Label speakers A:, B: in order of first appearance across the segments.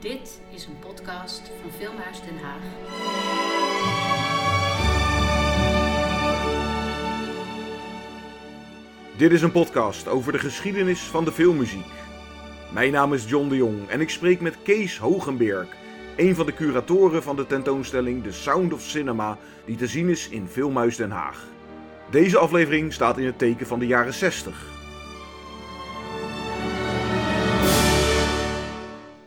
A: Dit is een podcast van Filmhuis Den Haag.
B: Dit is een podcast over de geschiedenis van de filmmuziek. Mijn naam is John de Jong en ik spreek met Kees Hogenberg, een van de curatoren van de tentoonstelling The Sound of Cinema, die te zien is in Filmhuis Den Haag. Deze aflevering staat in het teken van de jaren 60.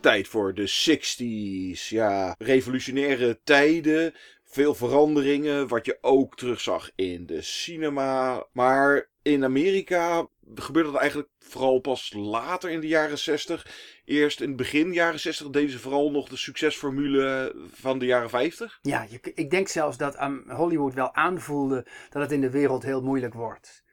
B: Tijd voor de 60s. Ja, revolutionaire tijden. Veel veranderingen, wat je ook terugzag in de cinema. Maar in Amerika gebeurde dat eigenlijk vooral pas later in de jaren 60. Eerst in het begin jaren 60 deden ze vooral nog de succesformule van de jaren 50.
C: Ja, ik denk zelfs dat um, Hollywood wel aanvoelde dat het in de wereld heel moeilijk wordt.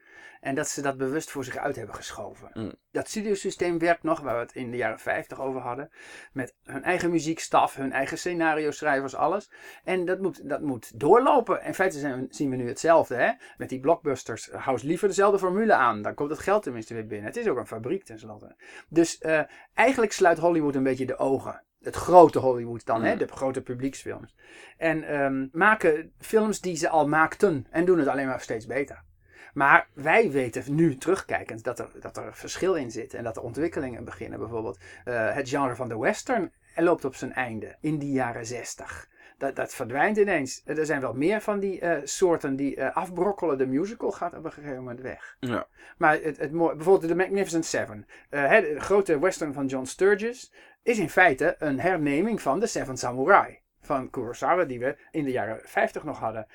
C: En dat ze dat bewust voor zich uit hebben geschoven.
B: Mm.
C: Dat studiosysteem werkt nog, waar we het in de jaren 50 over hadden. Met hun eigen muziekstaf, hun eigen scenario-schrijvers, alles. En dat moet, dat moet doorlopen. In feite zijn, zien we nu hetzelfde. Hè? Met die blockbusters. Hou eens liever dezelfde formule aan. Dan komt het geld tenminste weer binnen. Het is ook een fabriek tenslotte. Dus uh, eigenlijk sluit Hollywood een beetje de ogen het grote Hollywood dan, hè, de grote publieksfilms. En um, maken films die ze al maakten en doen het alleen maar steeds beter. Maar wij weten nu terugkijkend dat er, dat er verschil in zit en dat er ontwikkelingen beginnen. Bijvoorbeeld uh, het genre van de western loopt op zijn einde in die jaren zestig. Dat, dat verdwijnt ineens. Er zijn wel meer van die uh, soorten die uh, afbrokkelen. De musical gaat op een gegeven moment weg.
B: Ja.
C: Maar het, het, bijvoorbeeld de Magnificent Seven. de grote western van John Sturges is in feite een herneming van de Seven Samurai van Kurosawa die we in de jaren 50 nog hadden.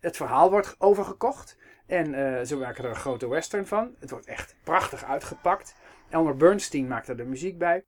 C: Het verhaal wordt overgekocht. En uh, ze maken er een grote western van. Het wordt echt prachtig uitgepakt. Elmer Bernstein maakt er de muziek bij.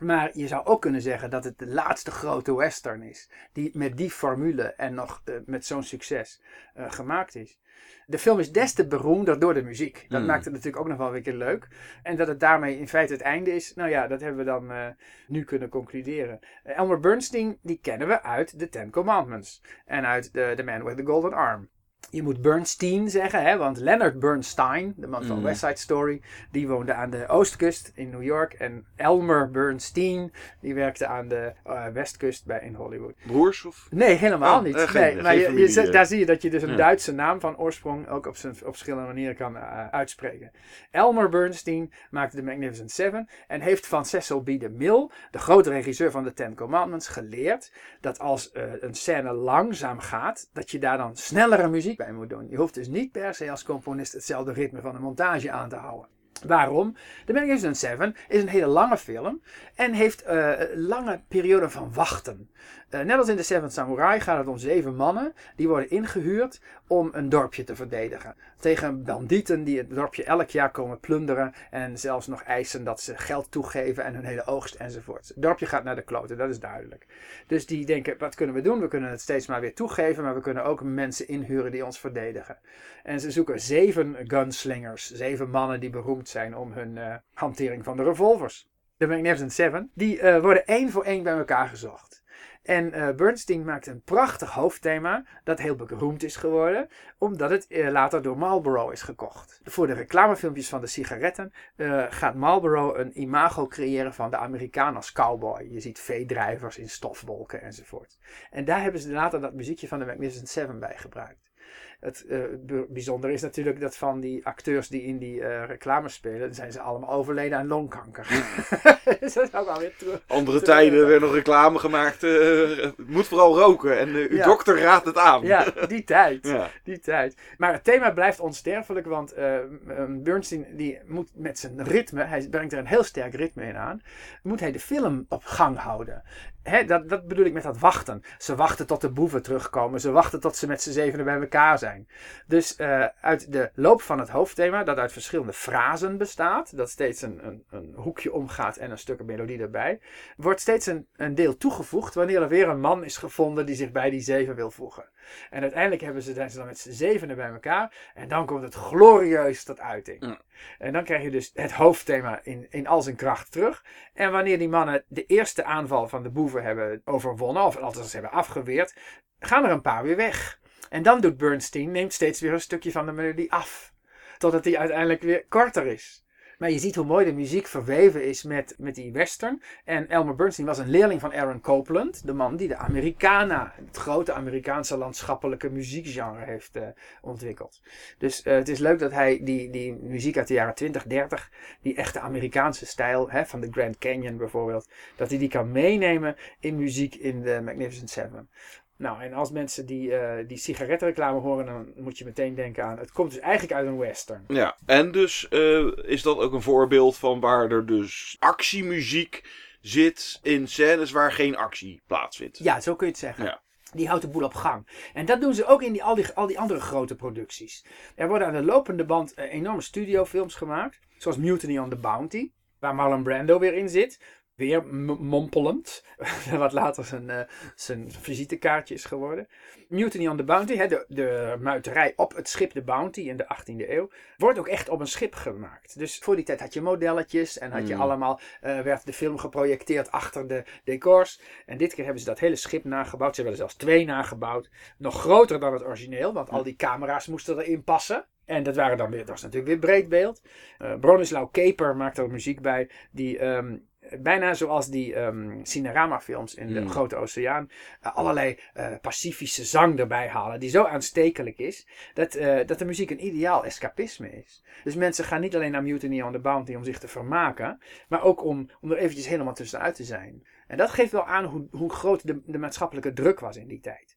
C: Maar je zou ook kunnen zeggen dat het de laatste grote western is. Die met die formule en nog uh, met zo'n succes uh, gemaakt is. De film is des te beroemder door de muziek. Dat
B: Mm.
C: maakt het natuurlijk ook nog wel weer een keer leuk. En dat het daarmee in feite het einde is. Nou ja, dat hebben we dan uh, nu kunnen concluderen. Elmer Bernstein, die kennen we uit The Ten Commandments. En uit The, the Man with the Golden Arm. Je moet Bernstein zeggen, hè, want Leonard Bernstein, de man van
B: Mm.
C: West Side Story, die woonde aan de oostkust in New York. En Elmer Bernstein, die werkte aan de uh, westkust bij, in Hollywood.
B: Broers of?
C: Nee, helemaal
B: Oh,
C: niet.
B: eh, geen-
C: nee,
B: geen
C: maar je, je, zet-
B: eh.
C: daar zie je dat je dus een
B: Ja.
C: Duitse naam van oorsprong ook op, zijn, op verschillende manieren kan uh, uitspreken. Elmer Bernstein maakte de Magnificent Seven en heeft van Cecil B. DeMille, de grote regisseur van de Ten Commandments, geleerd dat als uh, een scène langzaam gaat, dat je daar dan snellere muziek bij moet doen. Je hoeft dus niet per se als componist hetzelfde ritme van de montage aan te houden. Waarom? The Magnificent Seven is een hele lange film en heeft uh, lange perioden van wachten. Uh, net als in The Seven Samurai gaat het om zeven mannen die worden ingehuurd om een dorpje te verdedigen. Tegen bandieten die het dorpje elk jaar komen plunderen en zelfs nog eisen dat ze geld toegeven en hun hele oogst enzovoort. Het dorpje gaat naar de kloten, dat is duidelijk. Dus die denken, wat kunnen we doen? We kunnen het steeds maar weer toegeven, maar we kunnen ook mensen inhuren die ons verdedigen. En ze zoeken zeven gunslingers, zeven mannen die beroemd zijn om hun uh, hantering van de revolvers. De Magnificent Seven, die uh, worden één voor één bij elkaar gezocht. En uh, Bernstein maakt een prachtig hoofdthema dat heel beroemd is geworden, omdat het uh, later door Marlboro is gekocht. Voor de reclamefilmpjes van de sigaretten uh, gaat Marlboro een imago creëren van de Amerikaan als cowboy. Je ziet veedrijvers in stofwolken enzovoort. En daar hebben ze later dat muziekje van de Magnificent Seven bij gebruikt. Het uh, bijzondere is natuurlijk dat van die acteurs die in die uh, reclames spelen, zijn ze allemaal overleden aan longkanker. dus dat is ook alweer terug.
B: Andere tijden werd nog reclame gemaakt. Uh, moet vooral roken en uw
C: Ja.
B: dokter raadt het aan.
C: Ja, die tijd.
B: Ja.
C: Die tijd. Maar het thema blijft onsterfelijk, want Bernstein die moet met zijn ritme, hij brengt er een heel sterk ritme in aan, moet hij de film op gang houden. Dat, dat bedoel ik met dat wachten. Ze wachten tot de boeven terugkomen. Ze wachten tot ze met z'n zevenen bij elkaar zijn. Dus uh, uit de loop van het hoofdthema, dat uit verschillende frasen bestaat, dat steeds een, een, een hoekje omgaat en een stuk melodie erbij, wordt steeds een, een deel toegevoegd wanneer er weer een man is gevonden die zich bij die zeven wil voegen. En uiteindelijk hebben ze, zijn ze dan met z'n zevenen bij elkaar en dan komt het glorieus tot uiting.
B: Ja.
C: En dan krijg je dus het hoofdthema in, in al zijn kracht terug. En wanneer die mannen de eerste aanval van de boeven hebben overwonnen, of althans hebben afgeweerd, gaan er een paar weer weg. En dan doet Bernstein, neemt steeds weer een stukje van de melodie af. Totdat die uiteindelijk weer korter is. Maar je ziet hoe mooi de muziek verweven is met, met die western. En Elmer Bernstein was een leerling van Aaron Copland. De man die de Americana, het grote Amerikaanse landschappelijke muziekgenre heeft uh, ontwikkeld. Dus uh, het is leuk dat hij die, die muziek uit de jaren 20, 30, die echte Amerikaanse stijl, hè, van de Grand Canyon bijvoorbeeld, dat hij die kan meenemen in muziek in de Magnificent Seven. Nou, en als mensen die, uh, die sigarettenreclame horen, dan moet je meteen denken aan. Het komt dus eigenlijk uit een western.
B: Ja, en dus uh, is dat ook een voorbeeld van waar er dus actiemuziek zit in scènes waar geen actie plaatsvindt.
C: Ja, zo kun je het zeggen.
B: Ja.
C: Die houdt de boel op gang. En dat doen ze ook in die, al, die, al die andere grote producties. Er worden aan de lopende band uh, enorme studiofilms gemaakt. Zoals Mutiny on the Bounty. Waar Marlon Brando weer in zit weer mompelend. wat later zijn, uh, zijn visitekaartje is geworden. Mutiny on the Bounty, hè, de, de muiterij op het schip de Bounty in de 18e eeuw, wordt ook echt op een schip gemaakt. Dus voor die tijd had je modelletjes en had je
B: Mm.
C: allemaal, uh, werd de film geprojecteerd achter de decors. En dit keer hebben ze dat hele schip nagebouwd. Ze hebben er zelfs twee nagebouwd. Nog groter dan het origineel, want al die camera's moesten erin passen. En dat, waren dan weer, dat was natuurlijk weer breed beeld. Uh, Bronislaw Keper maakt er muziek bij, die um, bijna zoals die um, Cinerama-films in de
B: Mm.
C: Grote Oceaan, uh, allerlei uh, pacifische zang erbij halen, die zo aanstekelijk is, dat, uh, dat de muziek een ideaal escapisme is. Dus mensen gaan niet alleen naar Mutiny on the Bounty om zich te vermaken, maar ook om, om er eventjes helemaal tussenuit te zijn. En dat geeft wel aan hoe, hoe groot de, de maatschappelijke druk was in die tijd.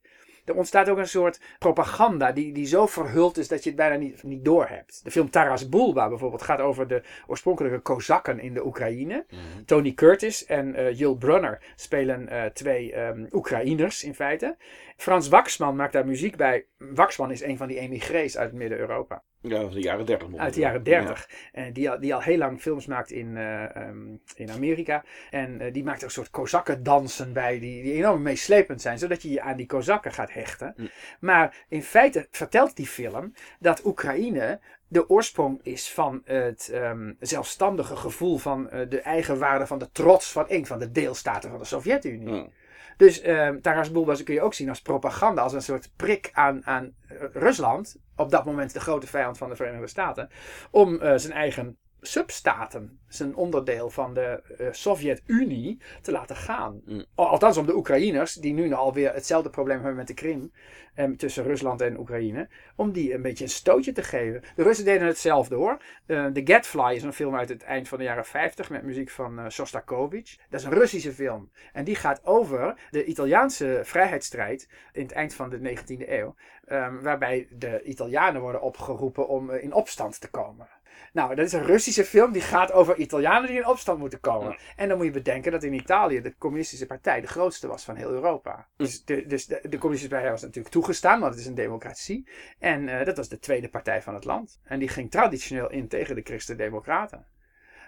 C: Er ontstaat ook een soort propaganda die, die zo verhuld is dat je het bijna niet, niet doorhebt. De film Taras Bulba bijvoorbeeld gaat over de oorspronkelijke Kozakken in de Oekraïne.
B: Mhm.
C: Tony Curtis en uh, Yul Brunner spelen uh, twee um, Oekraïners in feite. Frans Waxman maakt daar muziek bij. Waxman is een van die emigrees uit Midden-Europa.
B: Ja, uit de jaren 30.
C: Uit de jaren 30. Ja. En die, al, die al heel lang films maakt in, uh, um, in Amerika. En uh, die maakt er een soort kozakkendansen bij. Die, die enorm meeslepend zijn. Zodat je je aan die kozakken gaat hechten.
B: Mm.
C: Maar in feite vertelt die film dat Oekraïne de oorsprong is van het um, zelfstandige gevoel van uh, de eigenwaarde van de trots van een van de deelstaten van de Sovjet-Unie.
B: Mm.
C: Dus um, Taras Bulba kun je ook zien als propaganda, als een soort prik aan, aan uh, Rusland, op dat moment de grote vijand van de Verenigde Staten, om uh, zijn eigen substaten, zijn onderdeel van de uh, Sovjet-Unie, te laten gaan.
B: Mm.
C: Althans om de Oekraïners, die nu alweer hetzelfde probleem hebben met de Krim, um, tussen Rusland en Oekraïne, om die een beetje een stootje te geven. De Russen deden hetzelfde hoor. Uh, The Gadfly is een film uit het eind van de jaren 50 met muziek van uh, Shostakovich. Dat is een Russische film. En die gaat over de Italiaanse vrijheidsstrijd in het eind van de 19e eeuw. Um, waarbij de Italianen worden opgeroepen om in opstand te komen. Nou, dat is een Russische film die gaat over Italianen die in opstand moeten komen.
B: Ja.
C: En dan moet je bedenken dat in Italië de communistische partij de grootste was van heel Europa. Dus de, dus de, de communistische partij was natuurlijk toegestaan, want het is een democratie. En uh, dat was de tweede partij van het land. En die ging traditioneel in tegen de Christen-Democraten.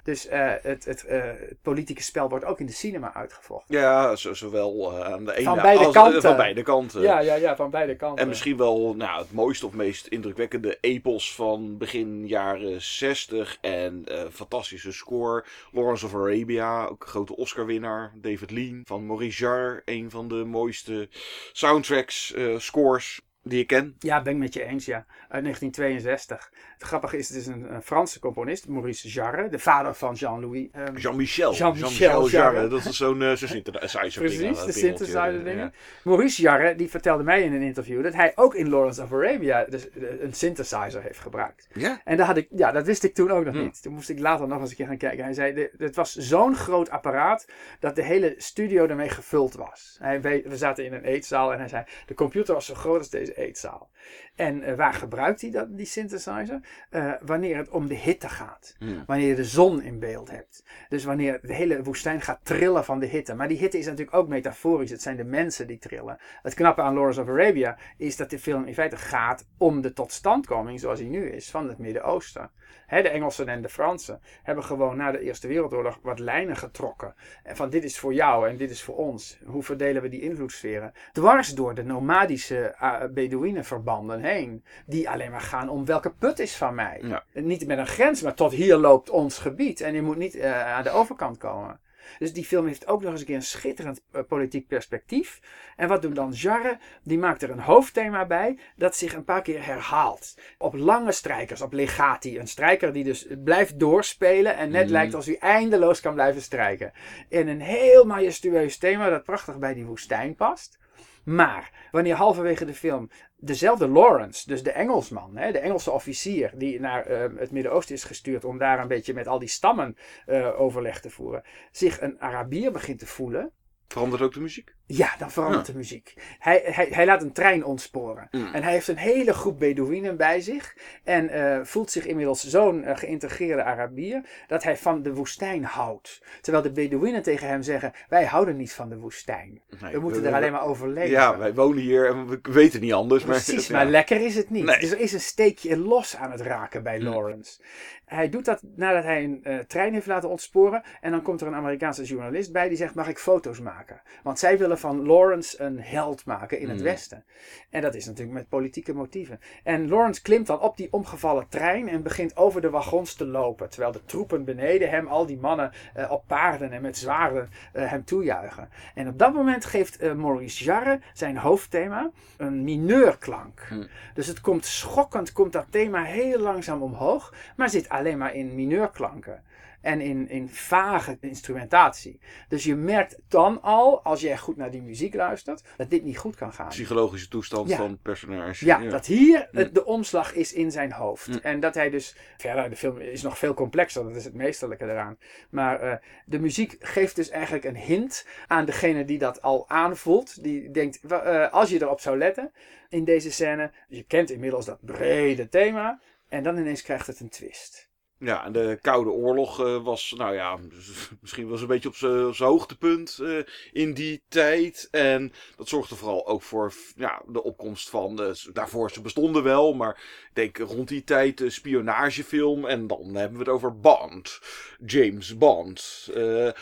C: Dus uh, het, het, uh, het, politieke spel wordt ook in de cinema uitgevochten.
B: Ja, zo, zowel uh, aan de ene
C: van beide
B: als,
C: kanten.
B: van beide kanten.
C: Ja, ja, ja, van beide kanten.
B: En misschien wel nou, het mooiste of meest indrukwekkende epos van begin jaren 60. En fantastische score. Lawrence of Arabia, ook een grote Oscar-winnaar. David Lean van Maurice Jarre, een van de mooiste soundtracks, scores die ik ken.
C: Ja, ben ik met je eens, ja. Uit 1962. Het grappige is, het is een, een Franse componist, Maurice Jarre, de vader van Jean-Louis. Um,
B: Jean-Michel.
C: Jean-Michel Jarre.
B: Jarre. Dat is zo'n uh, zo synthesizer
C: Precies, de synthesizer dingen.
B: Ja.
C: Maurice Jarre, die vertelde mij in een interview dat hij ook in Lawrence of Arabia dus, een synthesizer heeft gebruikt.
B: Ja?
C: En dat, had ik, ja, dat wist ik toen ook nog
B: Hm.
C: niet. Toen moest ik later nog eens een keer gaan kijken. Hij zei, het was zo'n groot apparaat dat de hele studio ermee gevuld was. Hij, we zaten in een eetzaal en hij zei, de computer was zo groot als deze eetzaal. En uh, waar gebruikt hij dat, die synthesizer? Uh, wanneer het om de hitte gaat.
B: Hmm.
C: Wanneer je de zon in beeld hebt. Dus wanneer de hele woestijn gaat trillen van de hitte. Maar die hitte is natuurlijk ook metaforisch. Het zijn de mensen die trillen. Het knappe aan Lawrence of Arabia is dat de film in feite gaat om de totstandkoming zoals hij nu is van het Midden-Oosten. He, de Engelsen en de Fransen hebben gewoon na de Eerste Wereldoorlog wat lijnen getrokken. En van dit is voor jou en dit is voor ons. Hoe verdelen we die invloedssferen? Dwars door de nomadische uh, Bedouinenverbanden heen. Die alleen maar gaan om welke put is van mij.
B: Ja.
C: Niet met een grens, maar tot hier loopt ons gebied. En je moet niet uh, aan de overkant komen. Dus die film heeft ook nog eens een keer een schitterend eh, politiek perspectief. En wat doet dan Jarre? Die maakt er een hoofdthema bij dat zich een paar keer herhaalt. Op lange strijkers, op legati. Een strijker die dus blijft doorspelen en net
B: Mhm.
C: lijkt alsof hij eindeloos kan blijven strijken. In een heel majestueus thema dat prachtig bij die woestijn past. Maar wanneer halverwege de film dezelfde Lawrence, dus de Engelsman, hè, de Engelse officier die naar eh, het Midden-Oosten is gestuurd om daar een beetje met al die stammen eh, overleg te voeren, zich een Arabier begint te voelen,
B: Verandert ook de muziek?
C: Ja, dan verandert
B: Ja.
C: de muziek. Hij, hij, hij laat een trein ontsporen.
B: Mm.
C: En hij heeft een hele groep Bedouinen bij zich. En eh, voelt zich inmiddels zo'n eh, geïntegreerde Arabier. dat hij van de woestijn houdt. Terwijl de Bedouinen tegen hem zeggen: Wij houden niet van de woestijn.
B: Nee,
C: We moeten er alleen maar over leven.
B: Ja, wij wonen hier en we weten niet anders.
C: Precies,
B: maar,
C: maar lekker is het niet.
B: Nee.
C: Dus er is een steekje los aan het raken bij
B: Mm.
C: Lawrence. Hij doet dat nadat hij een eh, trein heeft laten ontsporen. En dan komt er een Amerikaanse journalist bij die zegt: Mag ik foto's maken? Want zij willen van Lawrence een held maken in het
B: Mm.
C: Westen. En dat is natuurlijk met politieke motieven. En Lawrence klimt dan op die omgevallen trein en begint over de wagons te lopen. Terwijl de troepen beneden hem, al die mannen eh, op paarden en met zwaarden, eh, hem toejuichen. En op dat moment geeft eh, Maurice Jarre zijn hoofdthema een mineurklank.
B: Hmm.
C: Dus het komt schokkend, komt dat thema heel langzaam omhoog, maar zit alleen maar in mineurklanken. En in, in vage instrumentatie. Dus je merkt dan al, als jij goed naar die muziek luistert, dat dit niet goed kan gaan.
B: Psychologische toestand
C: Ja.
B: van het personage.
C: Ja, dat hier het, de omslag is in zijn hoofd. En dat hij dus. Verder, de film is nog veel complexer, dat is het meesterlijke eraan. Maar eh, de muziek geeft dus eigenlijk een hint aan degene die dat al aanvoelt. Die denkt, eh, als je erop zou letten in deze scène. Je kent inmiddels dat brede thema. En dan ineens krijgt het een twist.
B: Ja, en de Koude Oorlog eh, was, nou ja, misschien was een beetje op zijn hoogtepunt eh, in die tijd. En dat zorgde vooral ook voor ja, de opkomst van, s- daarvoor ze bestonden wel, maar ik denk rond die tijd de spionagefilm. En dan hebben we het over Bond, James Bond.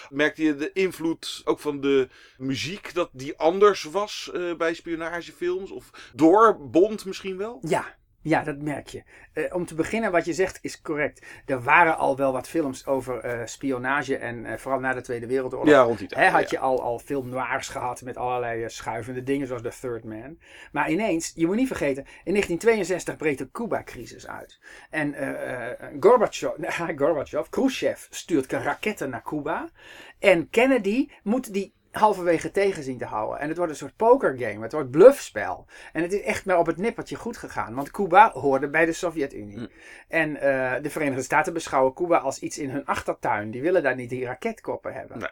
B: Merkte je de invloed ook van de muziek, dat die anders was bij spionagefilms? Of door Bond misschien wel?
C: Ja, ja, dat merk je. Eh, om te beginnen, wat je zegt is correct. Er waren al wel wat films over eh, spionage en eh, vooral na de Tweede Wereldoorlog.
B: Ja, rond die tijd.
C: Hè, had
B: ja.
C: je al, al film noirs gehad met allerlei schuivende dingen zoals The Third Man. Maar ineens, je moet niet vergeten, in 1962 breekt de Cuba-crisis uit. En Gorbachev, nee, Gorbachev, Khrushchev stuurt raketten naar Cuba. En Kennedy moet die halverwege tegen zien te houden. En het wordt een soort pokergame. Het wordt bluffspel. En het is echt maar op het nippertje goed gegaan. Want Cuba hoorde bij de Sovjet-Unie.
B: Hm.
C: En eh, de Verenigde Staten beschouwen Cuba als iets in hun achtertuin. Die willen daar niet die raketkoppen hebben.
B: Nee.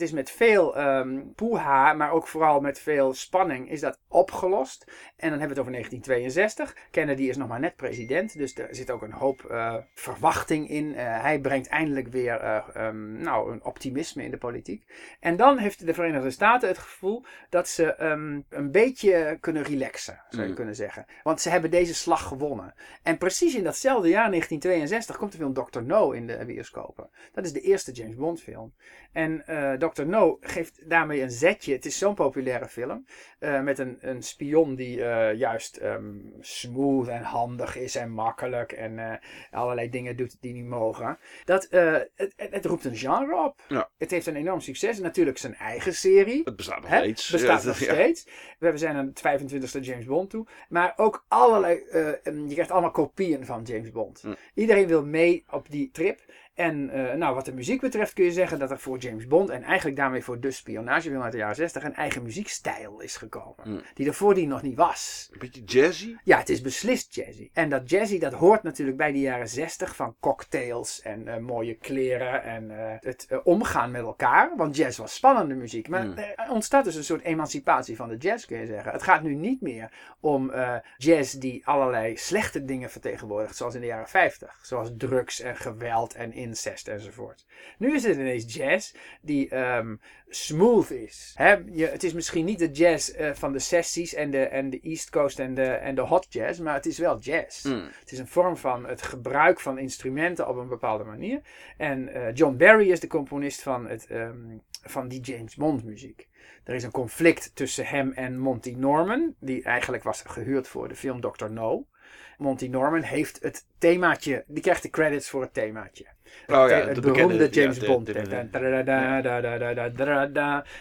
C: Het is met veel ehm poeha, maar ook vooral met veel spanning, is dat opgelost. En dan hebben we het over 1962. Kennedy is nog maar net president, dus er zit ook een hoop eh, verwachting in. Eh, hij brengt eindelijk weer eh, ehm, nou, een optimisme in de politiek. En dan heeft de Verenigde Staten het gevoel dat ze ehm, een beetje kunnen relaxen, zou je
B: Mm.
C: kunnen zeggen. Want ze hebben deze slag gewonnen. En precies in datzelfde jaar, 1962, komt de film Dr. No in de bioscopen. Dat is de eerste James Bond film. En eh Dr. No geeft daarmee een zetje. Het is zo'n populaire film. eh, met een, een spion die eh, juist ehm, smooth en handig is en makkelijk. En eh, allerlei dingen doet die niet mogen. Dat, het, het, roept een genre op.
B: Ja.
C: Het heeft een enorm succes. Natuurlijk zijn eigen serie.
B: Het bestaat nog steeds.
C: Bestaat
B: Ja,
C: nog
B: ja.
C: steeds. We zijn aan het 25e James Bond toe. Maar ook allerlei. eh, em, je krijgt allemaal kopieën van James Bond.
B: Hm.
C: Iedereen wil mee op die trip. En eh, nou, wat de muziek betreft kun je zeggen dat er voor James Bond en eigenlijk daarmee voor de spionagefilm uit de jaren 60 een eigen muziekstijl is gekomen.
B: Hm.
C: Die er voordien nog niet was.
B: Een beetje jazzy.
C: Ja, het is beslist jazzy. En dat jazzy, dat hoort natuurlijk bij de jaren 60 van cocktails en eh, mooie kleren en eh, het omgaan met elkaar. Want jazz was spannende muziek. Maar
B: Mm.
C: er ontstaat dus een soort emancipatie van de jazz, kun je zeggen. Het gaat nu niet meer om jazz die allerlei slechte dingen vertegenwoordigt, zoals in de jaren 50. Zoals drugs en geweld en incest enzovoort. Nu is het ineens jazz die ehm, smooth is. Je, het is misschien niet de jazz eh, van de sessies en de, en de East Coast en de, en de hot jazz, maar het is wel jazz.
B: Mm.
C: Het is een vorm van het gebruik van instrumenten op een bepaalde manier. En eh, John Barry is de componist van, het, ehm, van die James Bond muziek. Er is een conflict tussen hem en Monty Norman, die eigenlijk was gehuurd voor de film Dr. No. Monty Norman heeft het themaatje, die krijgt de credits voor het themaatje.
B: Oh
C: het beroemde James Bond.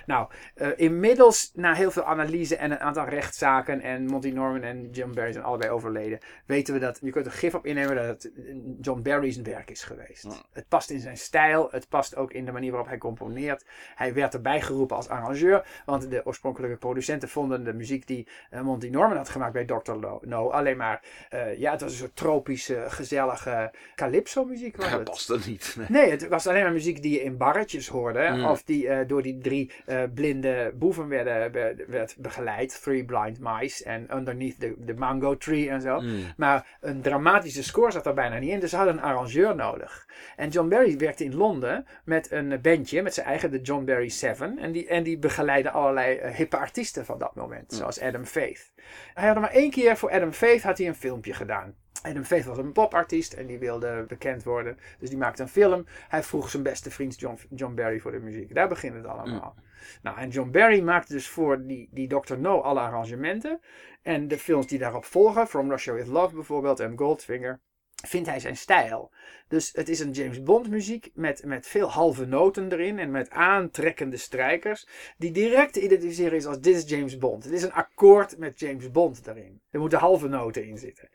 C: Nou, inmiddels na heel veel analyse en een aantal rechtszaken en Monty Norman en John Barry zijn allebei overleden, weten we dat, je kunt er gif op innemen dat het eh, John Barry's werk is geweest. Het past in zijn stijl, het past ook in de manier waarop hij componeert. Hij werd erbij geroepen als arrangeur, want de oorspronkelijke producenten vonden de muziek die eh, Monty Norman had gemaakt bij Dr. No alleen maar, eh, ja, het was een soort tropische, gezellige calypso muziek.
B: Ja, paste
C: het.
B: past niet. Nee.
C: Nee, het was alleen maar muziek die je in barretjes hoorde.
B: Mm.
C: Of die eh, door die drie eh, blinde boeven werden, be- werd begeleid. Three Blind Mice en Underneath the, the Mango Tree en zo.
B: Mm.
C: Maar een dramatische score zat er bijna niet in. Dus ze hadden een arrangeur nodig. En John Barry werkte in Londen met een bandje, met zijn eigen, de John Barry Seven. En die, en die begeleidde allerlei eh, hippe artiesten van dat moment. Zoals Adam Faith. Hij had er maar één keer voor Adam Faith had hij een filmpje gedaan. Adam Faith was een popartiest en die wilde bekend worden. Dus die maakte een film. Hij vroeg zijn beste vriend John, John Barry voor de muziek. Daar begint het allemaal. Nou, en John Barry maakte dus voor die, die Dr. No alle arrangementen. En de films die daarop volgen, From Russia With Love bijvoorbeeld en Goldfinger, vindt hij zijn stijl. Dus het is een James Bond muziek met, met veel halve noten erin en met aantrekkende strijkers. Die direct te identificeren is als dit is James Bond. Het is een akkoord met James Bond erin. Er moeten halve noten in zitten.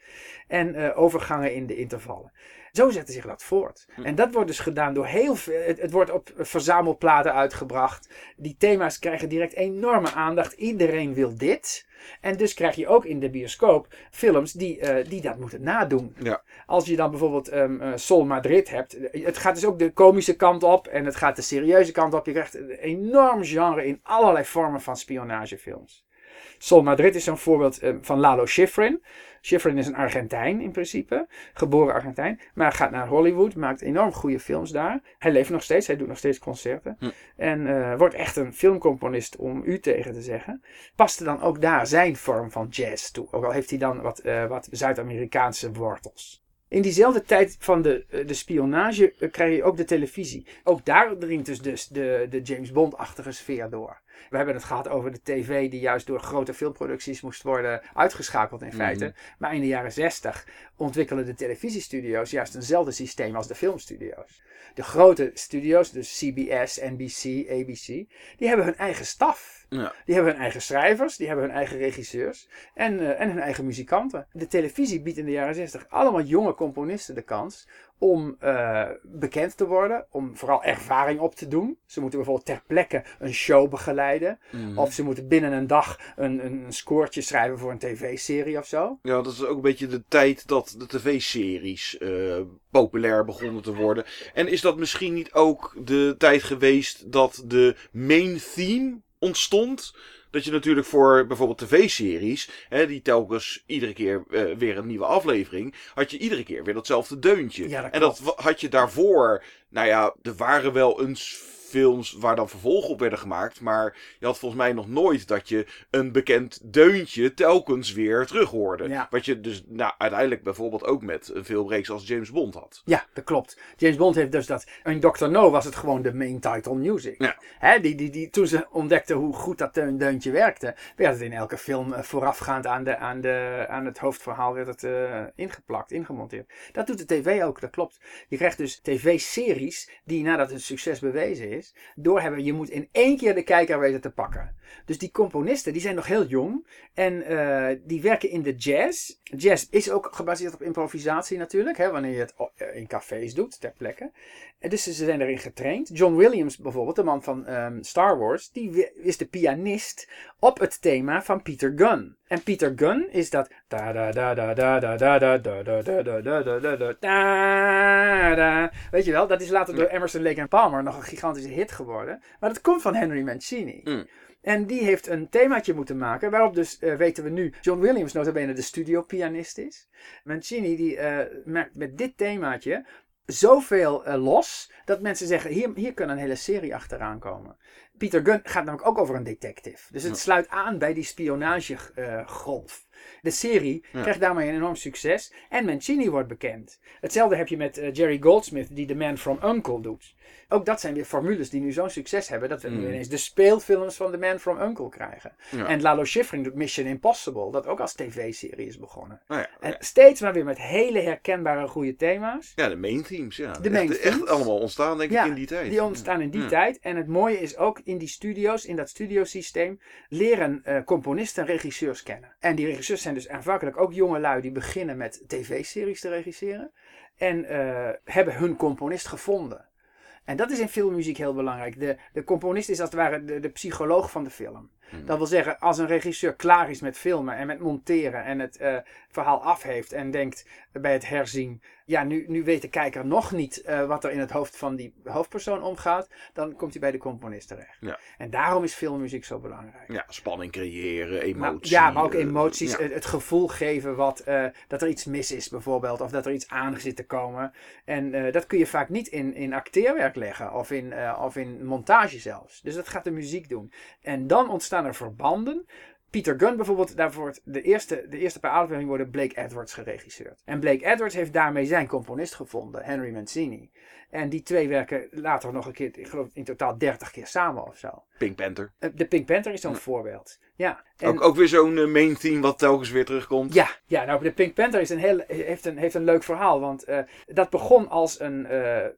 C: En eh, overgangen in de intervallen. Zo zette zich dat voort. En dat wordt dus gedaan door heel veel. Het, het wordt op verzamelplaten uitgebracht. Die thema's krijgen direct enorme aandacht. Iedereen wil dit. En dus krijg je ook in de bioscoop films die, eh, die dat moeten nadoen.
B: Ja.
C: Als je dan bijvoorbeeld ehm eh, Sol Madrid hebt. Het gaat dus ook de komische kant op. En het gaat de serieuze kant op. Je krijgt een enorm genre in allerlei vormen van spionagefilms. Sol Madrid is zo'n voorbeeld eh, van Lalo Schifrin. Schifrin is een Argentijn in principe, geboren Argentijn, maar gaat naar Hollywood, maakt enorm goede films daar. Hij leeft nog steeds, hij doet nog steeds concerten.
B: Hm.
C: En eh, wordt echt een filmcomponist, om u tegen te zeggen. Paste dan ook daar zijn vorm van jazz toe, ook al heeft hij dan wat, eh, wat Zuid-Amerikaanse wortels. In diezelfde tijd van de, de spionage krijg je ook de televisie. Ook daar dringt dus, dus de, de James Bond-achtige sfeer door. We hebben het gehad over de tv die juist door grote filmproducties moest worden uitgeschakeld in feite.
B: Mhm.
C: Maar in de jaren 60 ontwikkelen de televisiestudio's juist eenzelfde systeem als de filmstudio's. De grote studio's, dus CBS, NBC, ABC, die hebben hun eigen staf.
B: Ja.
C: Die hebben hun eigen schrijvers, die hebben hun eigen regisseurs en, eh, en hun eigen muzikanten. De televisie biedt in de jaren 60 allemaal jonge componisten de kans om eh, bekend te worden, om vooral ervaring op te doen. Ze moeten bijvoorbeeld ter plekke een show begeleiden.
B: Mhm.
C: Of ze moeten binnen een dag een, een scoortje schrijven voor een tv-serie of zo.
B: Ja, dat is ook een beetje de tijd dat de tv-series eh, populair begonnen te worden. En is dat misschien niet ook de tijd geweest dat de main theme ontstond? Dat je natuurlijk voor bijvoorbeeld tv-series, die telkens iedere keer eh, weer een nieuwe aflevering, had je iedere keer weer datzelfde deuntje.
C: Ja, dat
B: en dat had je daarvoor, nou ja, er waren wel eens films waar dan vervolgen op werden gemaakt, maar je had volgens mij nog nooit dat je een bekend deuntje telkens weer terug hoorde.
C: Ja.
B: Wat je dus nou, uiteindelijk bijvoorbeeld ook met een filmreeks als James Bond had.
C: Ja, dat klopt. James Bond heeft dus dat. In Dr. No was het gewoon de main title music.
B: Ja.
C: Hè, die, die, die, toen ze ontdekten hoe goed dat deun- deuntje werkte, werd het in elke film eh, voorafgaand aan, de, aan, de, aan het hoofdverhaal werd het eh, ingeplakt, ingemonteerd. Dat doet de tv ook, dat klopt. Je krijgt dus tv-series die nadat het succes bewezen is, door doorhebben. Je moet in één keer de kijker weten te pakken. Dus die componisten, die zijn nog heel jong. En die werken in de jazz. Jazz is ook gebaseerd op improvisatie natuurlijk. Hè, wanneer je het in cafés doet, ter plekke. En dus ze zijn erin getraind. John Williams bijvoorbeeld, de man van Star Wars. Die is de pianist op het thema van Peter Gunn. En Peter Gunn is dat. Weet je wel, dat is later door Emerson, Lake en Palmer nog een gigantische hit geworden. Maar dat komt van Henry Mancini.
B: Mm.
C: En die heeft een themaatje moeten maken, waarop dus, eh, weten we nu, John Williams notabene de studiopianist is. Mancini die eh, maakt met dit themaatje zoveel eh, los, dat mensen zeggen, hier, hier kan een hele serie achteraan komen. Peter Gunn gaat namelijk ook over een detective. Dus het sluit aan bij die spionagegolf. De serie
B: Ja.
C: krijgt daarmee een enorm succes en Mancini wordt bekend. Hetzelfde heb je met eh, Jerry Goldsmith die The Man from U.N.C.L.E. doet. Ook dat zijn weer formules die nu zo'n succes hebben dat we nu
B: Mm.
C: ineens de speelfilms van The Man from U.N.C.L.E. krijgen.
B: Ja.
C: En Lalo Schifrin doet Mission Impossible, dat ook als tv-serie is begonnen.
B: Nou ja,
C: En
B: ja.
C: steeds maar weer met hele herkenbare goede thema's.
B: ja, de main themes. Ja.
C: De main
B: echt,
C: themes.
B: echt allemaal ontstaan, denk ik, in die tijd.
C: Die ontstaan in die tijd. En het mooie is ook in die studio's, in dat studiosysteem, leren eh, componisten en regisseurs kennen. En die regisseurs zijn dus aanvankelijk ook jonge lui die beginnen met tv-series te regisseren. En eh, hebben hun componist gevonden. En dat is in filmmuziek heel belangrijk. De, de componist is als het ware de, de psycholoog van de film.
B: Hmm.
C: Dat wil zeggen, als een regisseur klaar is met filmen en met monteren en het eh, verhaal af heeft en denkt bij het herzien, ja, nu, nu weet de kijker nog niet eh, wat er in het hoofd van die hoofdpersoon omgaat, dan komt hij bij de componist terecht.
B: Ja.
C: En daarom is filmmuziek zo belangrijk.
B: Ja, spanning creëren,
C: Maar-
B: emotie.
C: ja, maar ook
B: eh,
C: emoties.
B: ja.
C: Het, gevoel geven wat, eh, dat er iets mis is, bijvoorbeeld. Of dat er iets aan zit te komen. En eh, dat kun je vaak niet in, in acteerwerk leggen. Of in, eh, of in montage zelfs. Dus dat gaat de muziek doen. En dan ontstaan er verbanden. Peter Gunn bijvoorbeeld, daarvoor de eerste, de eerste paar afleveringen worden Blake Edwards geregisseerd. En Blake Edwards heeft daarmee zijn componist gevonden, Henry Mancini. En die twee werken later nog een keer, ik geloof in totaal 30 keer samen of zo.
B: Pink Panther.
C: Eh, De Pink Panther is zo'n
B: Ja.
C: voorbeeld. Ja. En-
B: Ook, ook weer zo'n eh, main theme wat telkens weer terugkomt.
C: ja, ja, nou de Pink Panther is een heel, heeft, een, heeft een leuk verhaal. Want eh, dat begon als een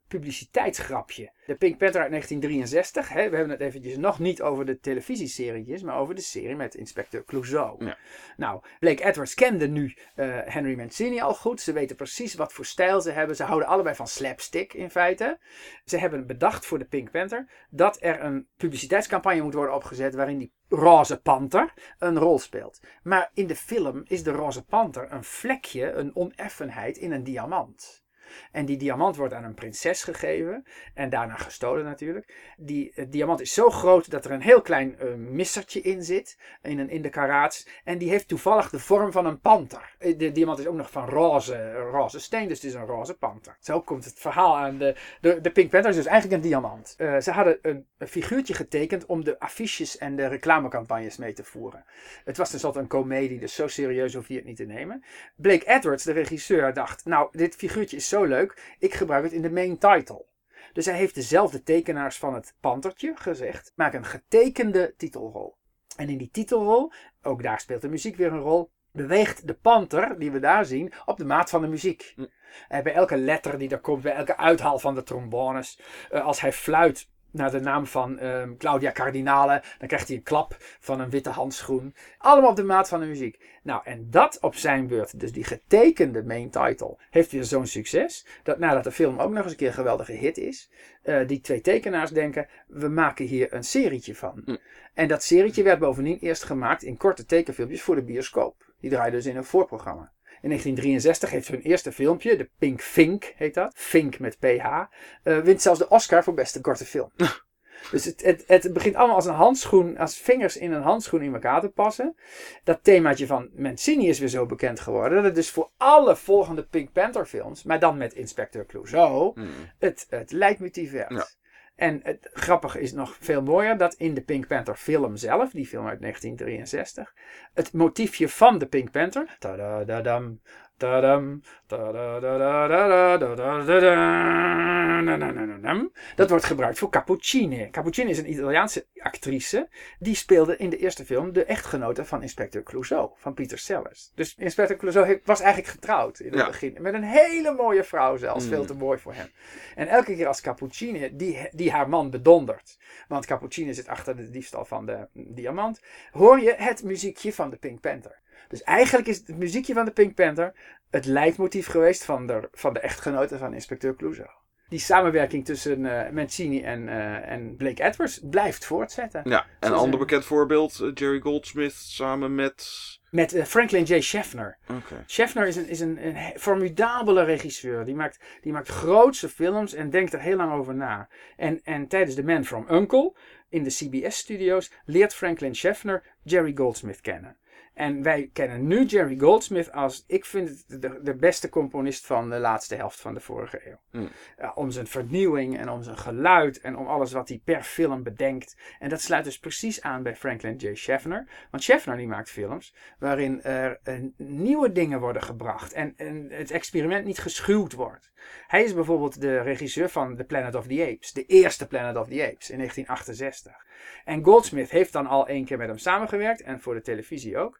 C: publiciteitsgrapje. De Pink Panther uit 1963. Hè, we hebben het eventjes nog niet over de televisieserietjes. Maar over de serie met Inspecteur Clouseau.
B: Ja.
C: Nou, Blake Edwards kende nu eh, Henry Mancini al goed. Ze weten precies wat voor stijl ze hebben. Ze houden allebei van slapstick in feite. Ze hebben bedacht voor de Pink Panther dat er een publiciteitscampagne moet worden opgezet waarin die roze panter een rol speelt. Maar in de film is de roze panter een vlekje, een oneffenheid in een diamant. En die diamant wordt aan een prinses gegeven. En daarna gestolen natuurlijk. Die het diamant is zo groot dat er een heel klein eh, missertje in zit. In, een, in de karaats. En die heeft toevallig de vorm van een panter. Eh, De diamant is ook nog van roze, roze steen. Dus het is een roze panter. Zo komt het verhaal aan. De, de, de Pink Panther is dus eigenlijk een diamant. Eh, ze hadden een, figuurtje getekend om de affiches en de reclamecampagnes mee te voeren. Het was tenslotte een komedie, dus zo serieus hoef je het niet te nemen. Blake Edwards, de regisseur, dacht: Nou, dit figuurtje is zo leuk, ik gebruik het in de main title. Dus hij heeft dezelfde tekenaars van het pantertje gezegd: maak een getekende titelrol. En in die titelrol, ook daar speelt de muziek weer een rol, beweegt de panter die we daar zien op de maat van de muziek.
B: Hm.
C: En bij elke letter die er komt, bij elke uithaal van de trombones, eh, als hij fluit naar de naam van ehm, Claudia Cardinale, dan krijgt hij een klap van een witte handschoen. Allemaal op de maat van de muziek. Nou, en dat op zijn beurt, dus die getekende main title, heeft weer zo'n succes. Dat nadat de film ook nog eens een keer een geweldige hit is, eh, die twee tekenaars denken, we maken hier een serietje van.
B: Hm.
C: En dat serietje werd bovendien eerst gemaakt in korte tekenfilmpjes voor de bioscoop. Die draaiden dus in een voorprogramma. In 1963 heeft hun eerste filmpje, de Pink Fink heet dat, Fink met PH, eh, wint zelfs de Oscar voor beste korte film. Dus het, het, het begint allemaal als een handschoen, als vingers in een handschoen in elkaar te passen. Dat themaatje van Mancini is weer zo bekend geworden. Dat het dus voor alle volgende Pink Panther films, maar dan met Inspector Clouseau,
B: Hmm.
C: het, het leidmotief werd.
B: Ja.
C: En het grappige is nog veel mooier dat in de Pink Panther film zelf, die film uit 1963, het motiefje van de Pink Panther, dat wordt gebruikt voor Cappuccine. Cappuccine is een Italiaanse actrice, die speelde in de eerste film de echtgenote van Inspector Clouseau, van Peter Sellers. Dus Inspector Clouseau was eigenlijk getrouwd in het begin, met een hele mooie vrouw zelfs, veel te mooi voor hem. En elke keer als Cappuccine die, die haar man bedondert, want Cappuccine zit achter de diefstal van de diamant, hoor je het muziekje van de Pink Panther. Dus eigenlijk is het muziekje van de Pink Panther het leidmotief geweest van de, van de echtgenote van inspecteur Clouseau. Die samenwerking tussen eh, Mancini en, eh, en Blake Edwards blijft voortzetten.
B: Ja, en een ander bekend voorbeeld, eh, Jerry Goldsmith samen met...
C: Met Franklin J. Schaffner.
B: Oké.
C: Schaffner is een, is een, een formidabele regisseur. Die maakt, die maakt grootse films en denkt er heel lang over na. En, en tijdens The Man from U.N.C.L.E. in de CBS-studio's leert Franklin Schaffner Jerry Goldsmith kennen. En wij kennen nu Jerry Goldsmith als, ik vind het de, de beste componist van de laatste helft van de vorige eeuw.
B: Hmm.
C: Ja, om zijn vernieuwing en om zijn geluid en om alles wat hij per film bedenkt. En dat sluit dus precies aan bij Franklin J. Schaffner. Want Schaffner die maakt films waarin er eh, nieuwe dingen worden gebracht en, en het experiment niet geschuwd wordt. Hij is bijvoorbeeld de regisseur van The Planet of the Apes, de eerste Planet of the Apes in 1968. En Goldsmith heeft dan al één keer met hem samengewerkt en voor de televisie ook.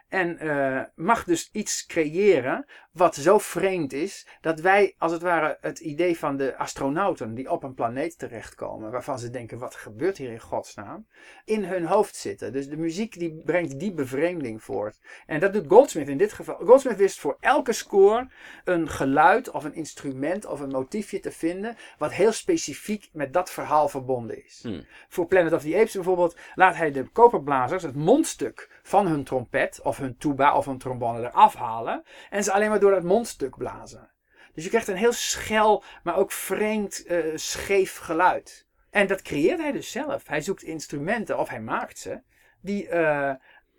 C: En eh, mag dus iets creëren wat zo vreemd is dat wij als het ware het idee van de astronauten die op een planeet terechtkomen, waarvan ze denken wat gebeurt hier in godsnaam, in hun hoofd zitten. Dus de muziek die brengt die bevreemding voort. En dat doet Goldsmith in dit geval. Goldsmith wist voor elke score een geluid of een instrument of een motiefje te vinden wat heel specifiek met dat verhaal verbonden is.
B: Hmm.
C: Voor Planet of the Apes bijvoorbeeld laat hij de koperblazers het mondstuk van hun trompet of hun tuba of hun trombone eraf halen en ze alleen maar door dat mondstuk blazen. Dus je krijgt een heel schel, maar ook vreemd, eh, scheef geluid. En dat creëert hij dus zelf. Hij zoekt instrumenten, of hij maakt ze, die eh,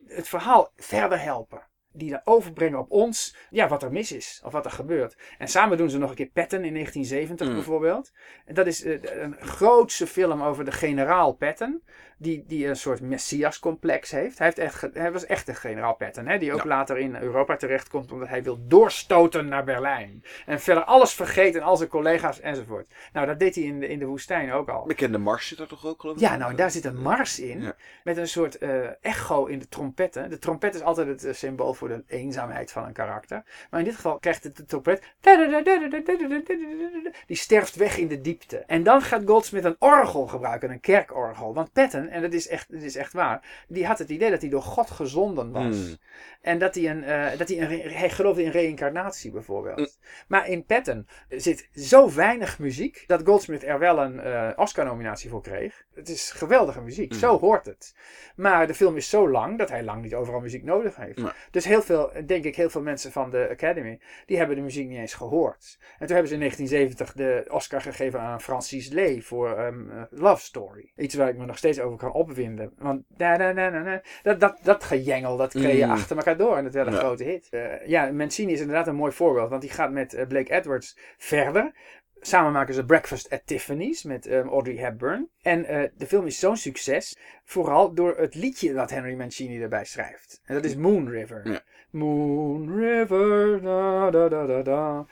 C: het verhaal verder helpen. Die dan overbrengen op ons, ja, wat er mis is, of wat er gebeurt. En samen doen ze nog een keer Patton in 1970
B: Mm.
C: bijvoorbeeld. En dat is eh, een grootse film over de generaal Patton. Die, die een soort messias-complex heeft. Hij, heeft echt, hij was echt een generaal Patton. Hè, die ook
B: Ja.
C: later in Europa terechtkomt. Omdat hij wil doorstoten naar Berlijn. En verder alles vergeten. Al zijn collega's enzovoort. Nou, dat deed hij in de, in de woestijn ook al.
B: Bekende Mars zit er toch ook geloof ik?
C: Ja, nou, en daar zit een mars in.
B: Ja.
C: Met een soort eh, echo in de trompetten. De trompet is altijd het eh, symbool voor de eenzaamheid van een karakter. Maar in dit geval krijgt het de trompet. Die sterft weg in de diepte. En dan gaat Goldsmith een orgel gebruiken, een kerkorgel. Want Patton, en dat is echt, dat is echt waar, die had het idee dat hij door God gezonden was.
B: Hmm.
C: En dat hij, een, eh, dat hij, een hij geloofde in reïncarnatie bijvoorbeeld.
B: Mm.
C: Maar in Patton zit zo weinig muziek dat Goldsmith er wel een eh, Oscar-nominatie voor kreeg. Het is geweldige muziek,
B: Mm.
C: zo hoort het. Maar de film is zo lang dat hij lang niet overal muziek nodig heeft. Dus heel veel, denk ik, heel veel mensen van de Academy, die hebben de muziek niet eens gehoord. En toen hebben ze in 1970 de Oscar gegeven aan Francis Lee voor ehm, eh, Love Story. Iets waar ik me nog steeds over kan opwinden. Want da, da, da, da, da, dat, dat, dat gejengel, dat kreeg je
B: Mm.
C: achter elkaar door. En dat werd een
B: Ja.
C: grote hit. Eh, ja, Mancini is inderdaad een mooi voorbeeld. Want die gaat met eh, Blake Edwards verder. Samen maken ze Breakfast at Tiffany's met ehm, Audrey Hepburn. En eh, de film is zo'n succes. Vooral door het liedje dat Henry Mancini erbij schrijft. En dat is Moon River.
B: Ja.
C: Moon River, da da da da da.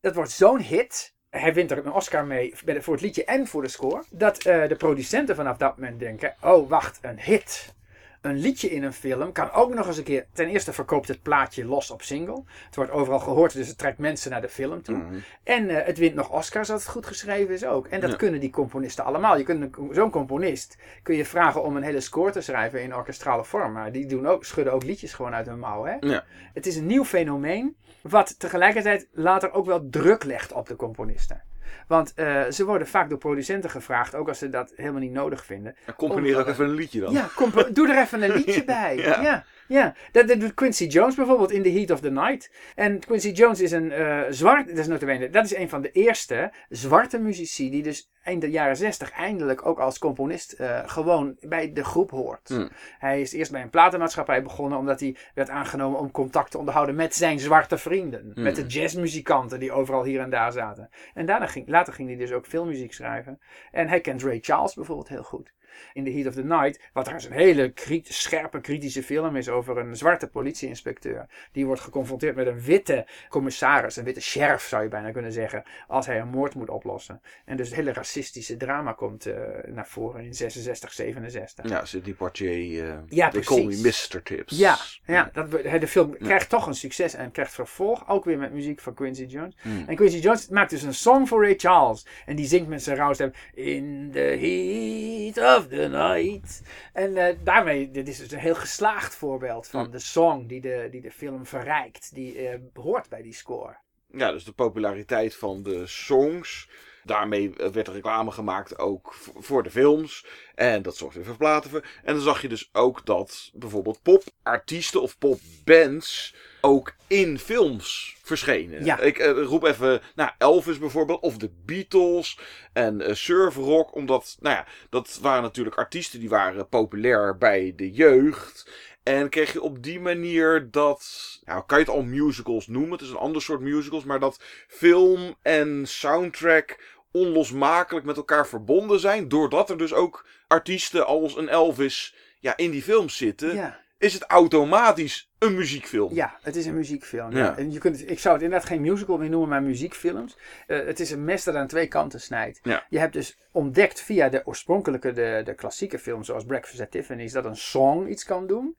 C: Dat wordt zo'n hit. Hij wint er een Oscar mee voor het liedje en voor de score. Dat eh, de producenten vanaf dat moment denken: oh, wacht, een hit. Een liedje in een film kan ook nog eens een keer. Ten eerste verkoopt het plaatje los op single. Het wordt overal gehoord, dus het trekt mensen naar de film toe.
B: Mhm.
C: En eh, het wint nog Oscars als het goed geschreven is ook. En dat
B: Ja.
C: kunnen die componisten allemaal. Je kunt zo'n componist kun je vragen om een hele score te schrijven in orkestrale vorm. Maar die doen ook, schudden ook liedjes gewoon uit hun mouw. Hè?
B: Ja.
C: Het is een nieuw fenomeen. Wat tegelijkertijd later ook wel druk legt op de componisten. Want eh, ze worden vaak door producenten gevraagd, ook als ze dat helemaal niet nodig vinden.
B: Dan componeer ook even een liedje dan.
C: Ja, doe er even een liedje bij.
B: Ja.
C: Ja, ja. Dat, doet Quincy Jones bijvoorbeeld in The Heat of the Night. En Quincy Jones is een eh, zwart, dat is, notabene, dat is een van de eerste zwarte muzici die dus eind de jaren 60 eindelijk ook als componist eh, gewoon bij de groep hoort.
B: Hmm.
C: Hij is eerst bij een platenmaatschappij begonnen omdat hij werd aangenomen om contact te onderhouden met zijn zwarte vrienden.
B: Hmm.
C: Met de jazzmuzikanten die overal hier en daar zaten. En daarna later ging hij dus ook filmmuziek schrijven. En hij kent Ray Charles bijvoorbeeld heel goed. In The Heat of the Night, wat trouwens een hele scherpe, kritische film is over een zwarte politieinspecteur. Die wordt geconfronteerd met een witte commissaris, een witte sheriff zou je bijna kunnen zeggen, als hij een moord moet oplossen. En dus het hele racistische drama komt eh, naar voren in 66, 67.
B: Ja, Sidney Poitier. eh
C: Ja,
B: They call me. Mr. Tips.
C: Ja, ja dat, de film krijgt toch een succes en krijgt vervolg. Ook weer met muziek van Quincy Jones.
B: Hmm.
C: En Quincy Jones maakt dus een song voor Ray Charles. En die zingt met zijn rauwe stem. In the heat of the night. En eh, daarmee, dit is dus een heel geslaagd voorbeeld van
B: Hmm.
C: de song die de, die de film verrijkt. Die eh, hoort bij die score.
B: Ja, dus de populariteit van de songs. Daarmee eh, werd er reclame gemaakt ook voor de films. En dat zorgde weer voor platen. En dan zag je dus ook dat bijvoorbeeld popartiesten of popbands ook in films verschenen.
C: Ja.
B: Ik eh, roep even, nou, Elvis bijvoorbeeld, of de Beatles en eh surf rock. Omdat, nou ja, dat waren natuurlijk artiesten die waren populair bij de jeugd. En kreeg je op die manier dat, nou kan je het al musicals noemen, het is een ander soort musicals, maar dat film en soundtrack onlosmakelijk met elkaar verbonden zijn, doordat er dus ook artiesten als een Elvis ja, in die films zitten,
C: Ja.
B: is het automatisch een muziekfilm.
C: Ja, het is een muziekfilm.
B: Ja.
C: Ja. En je kunt, ik zou het inderdaad geen musical meer noemen, maar muziekfilms. Eh, het is een mes dat aan twee kanten snijdt.
B: Ja.
C: Je hebt dus ontdekt via de oorspronkelijke, de, de klassieke films zoals Breakfast at Tiffany's, dat een song iets kan doen.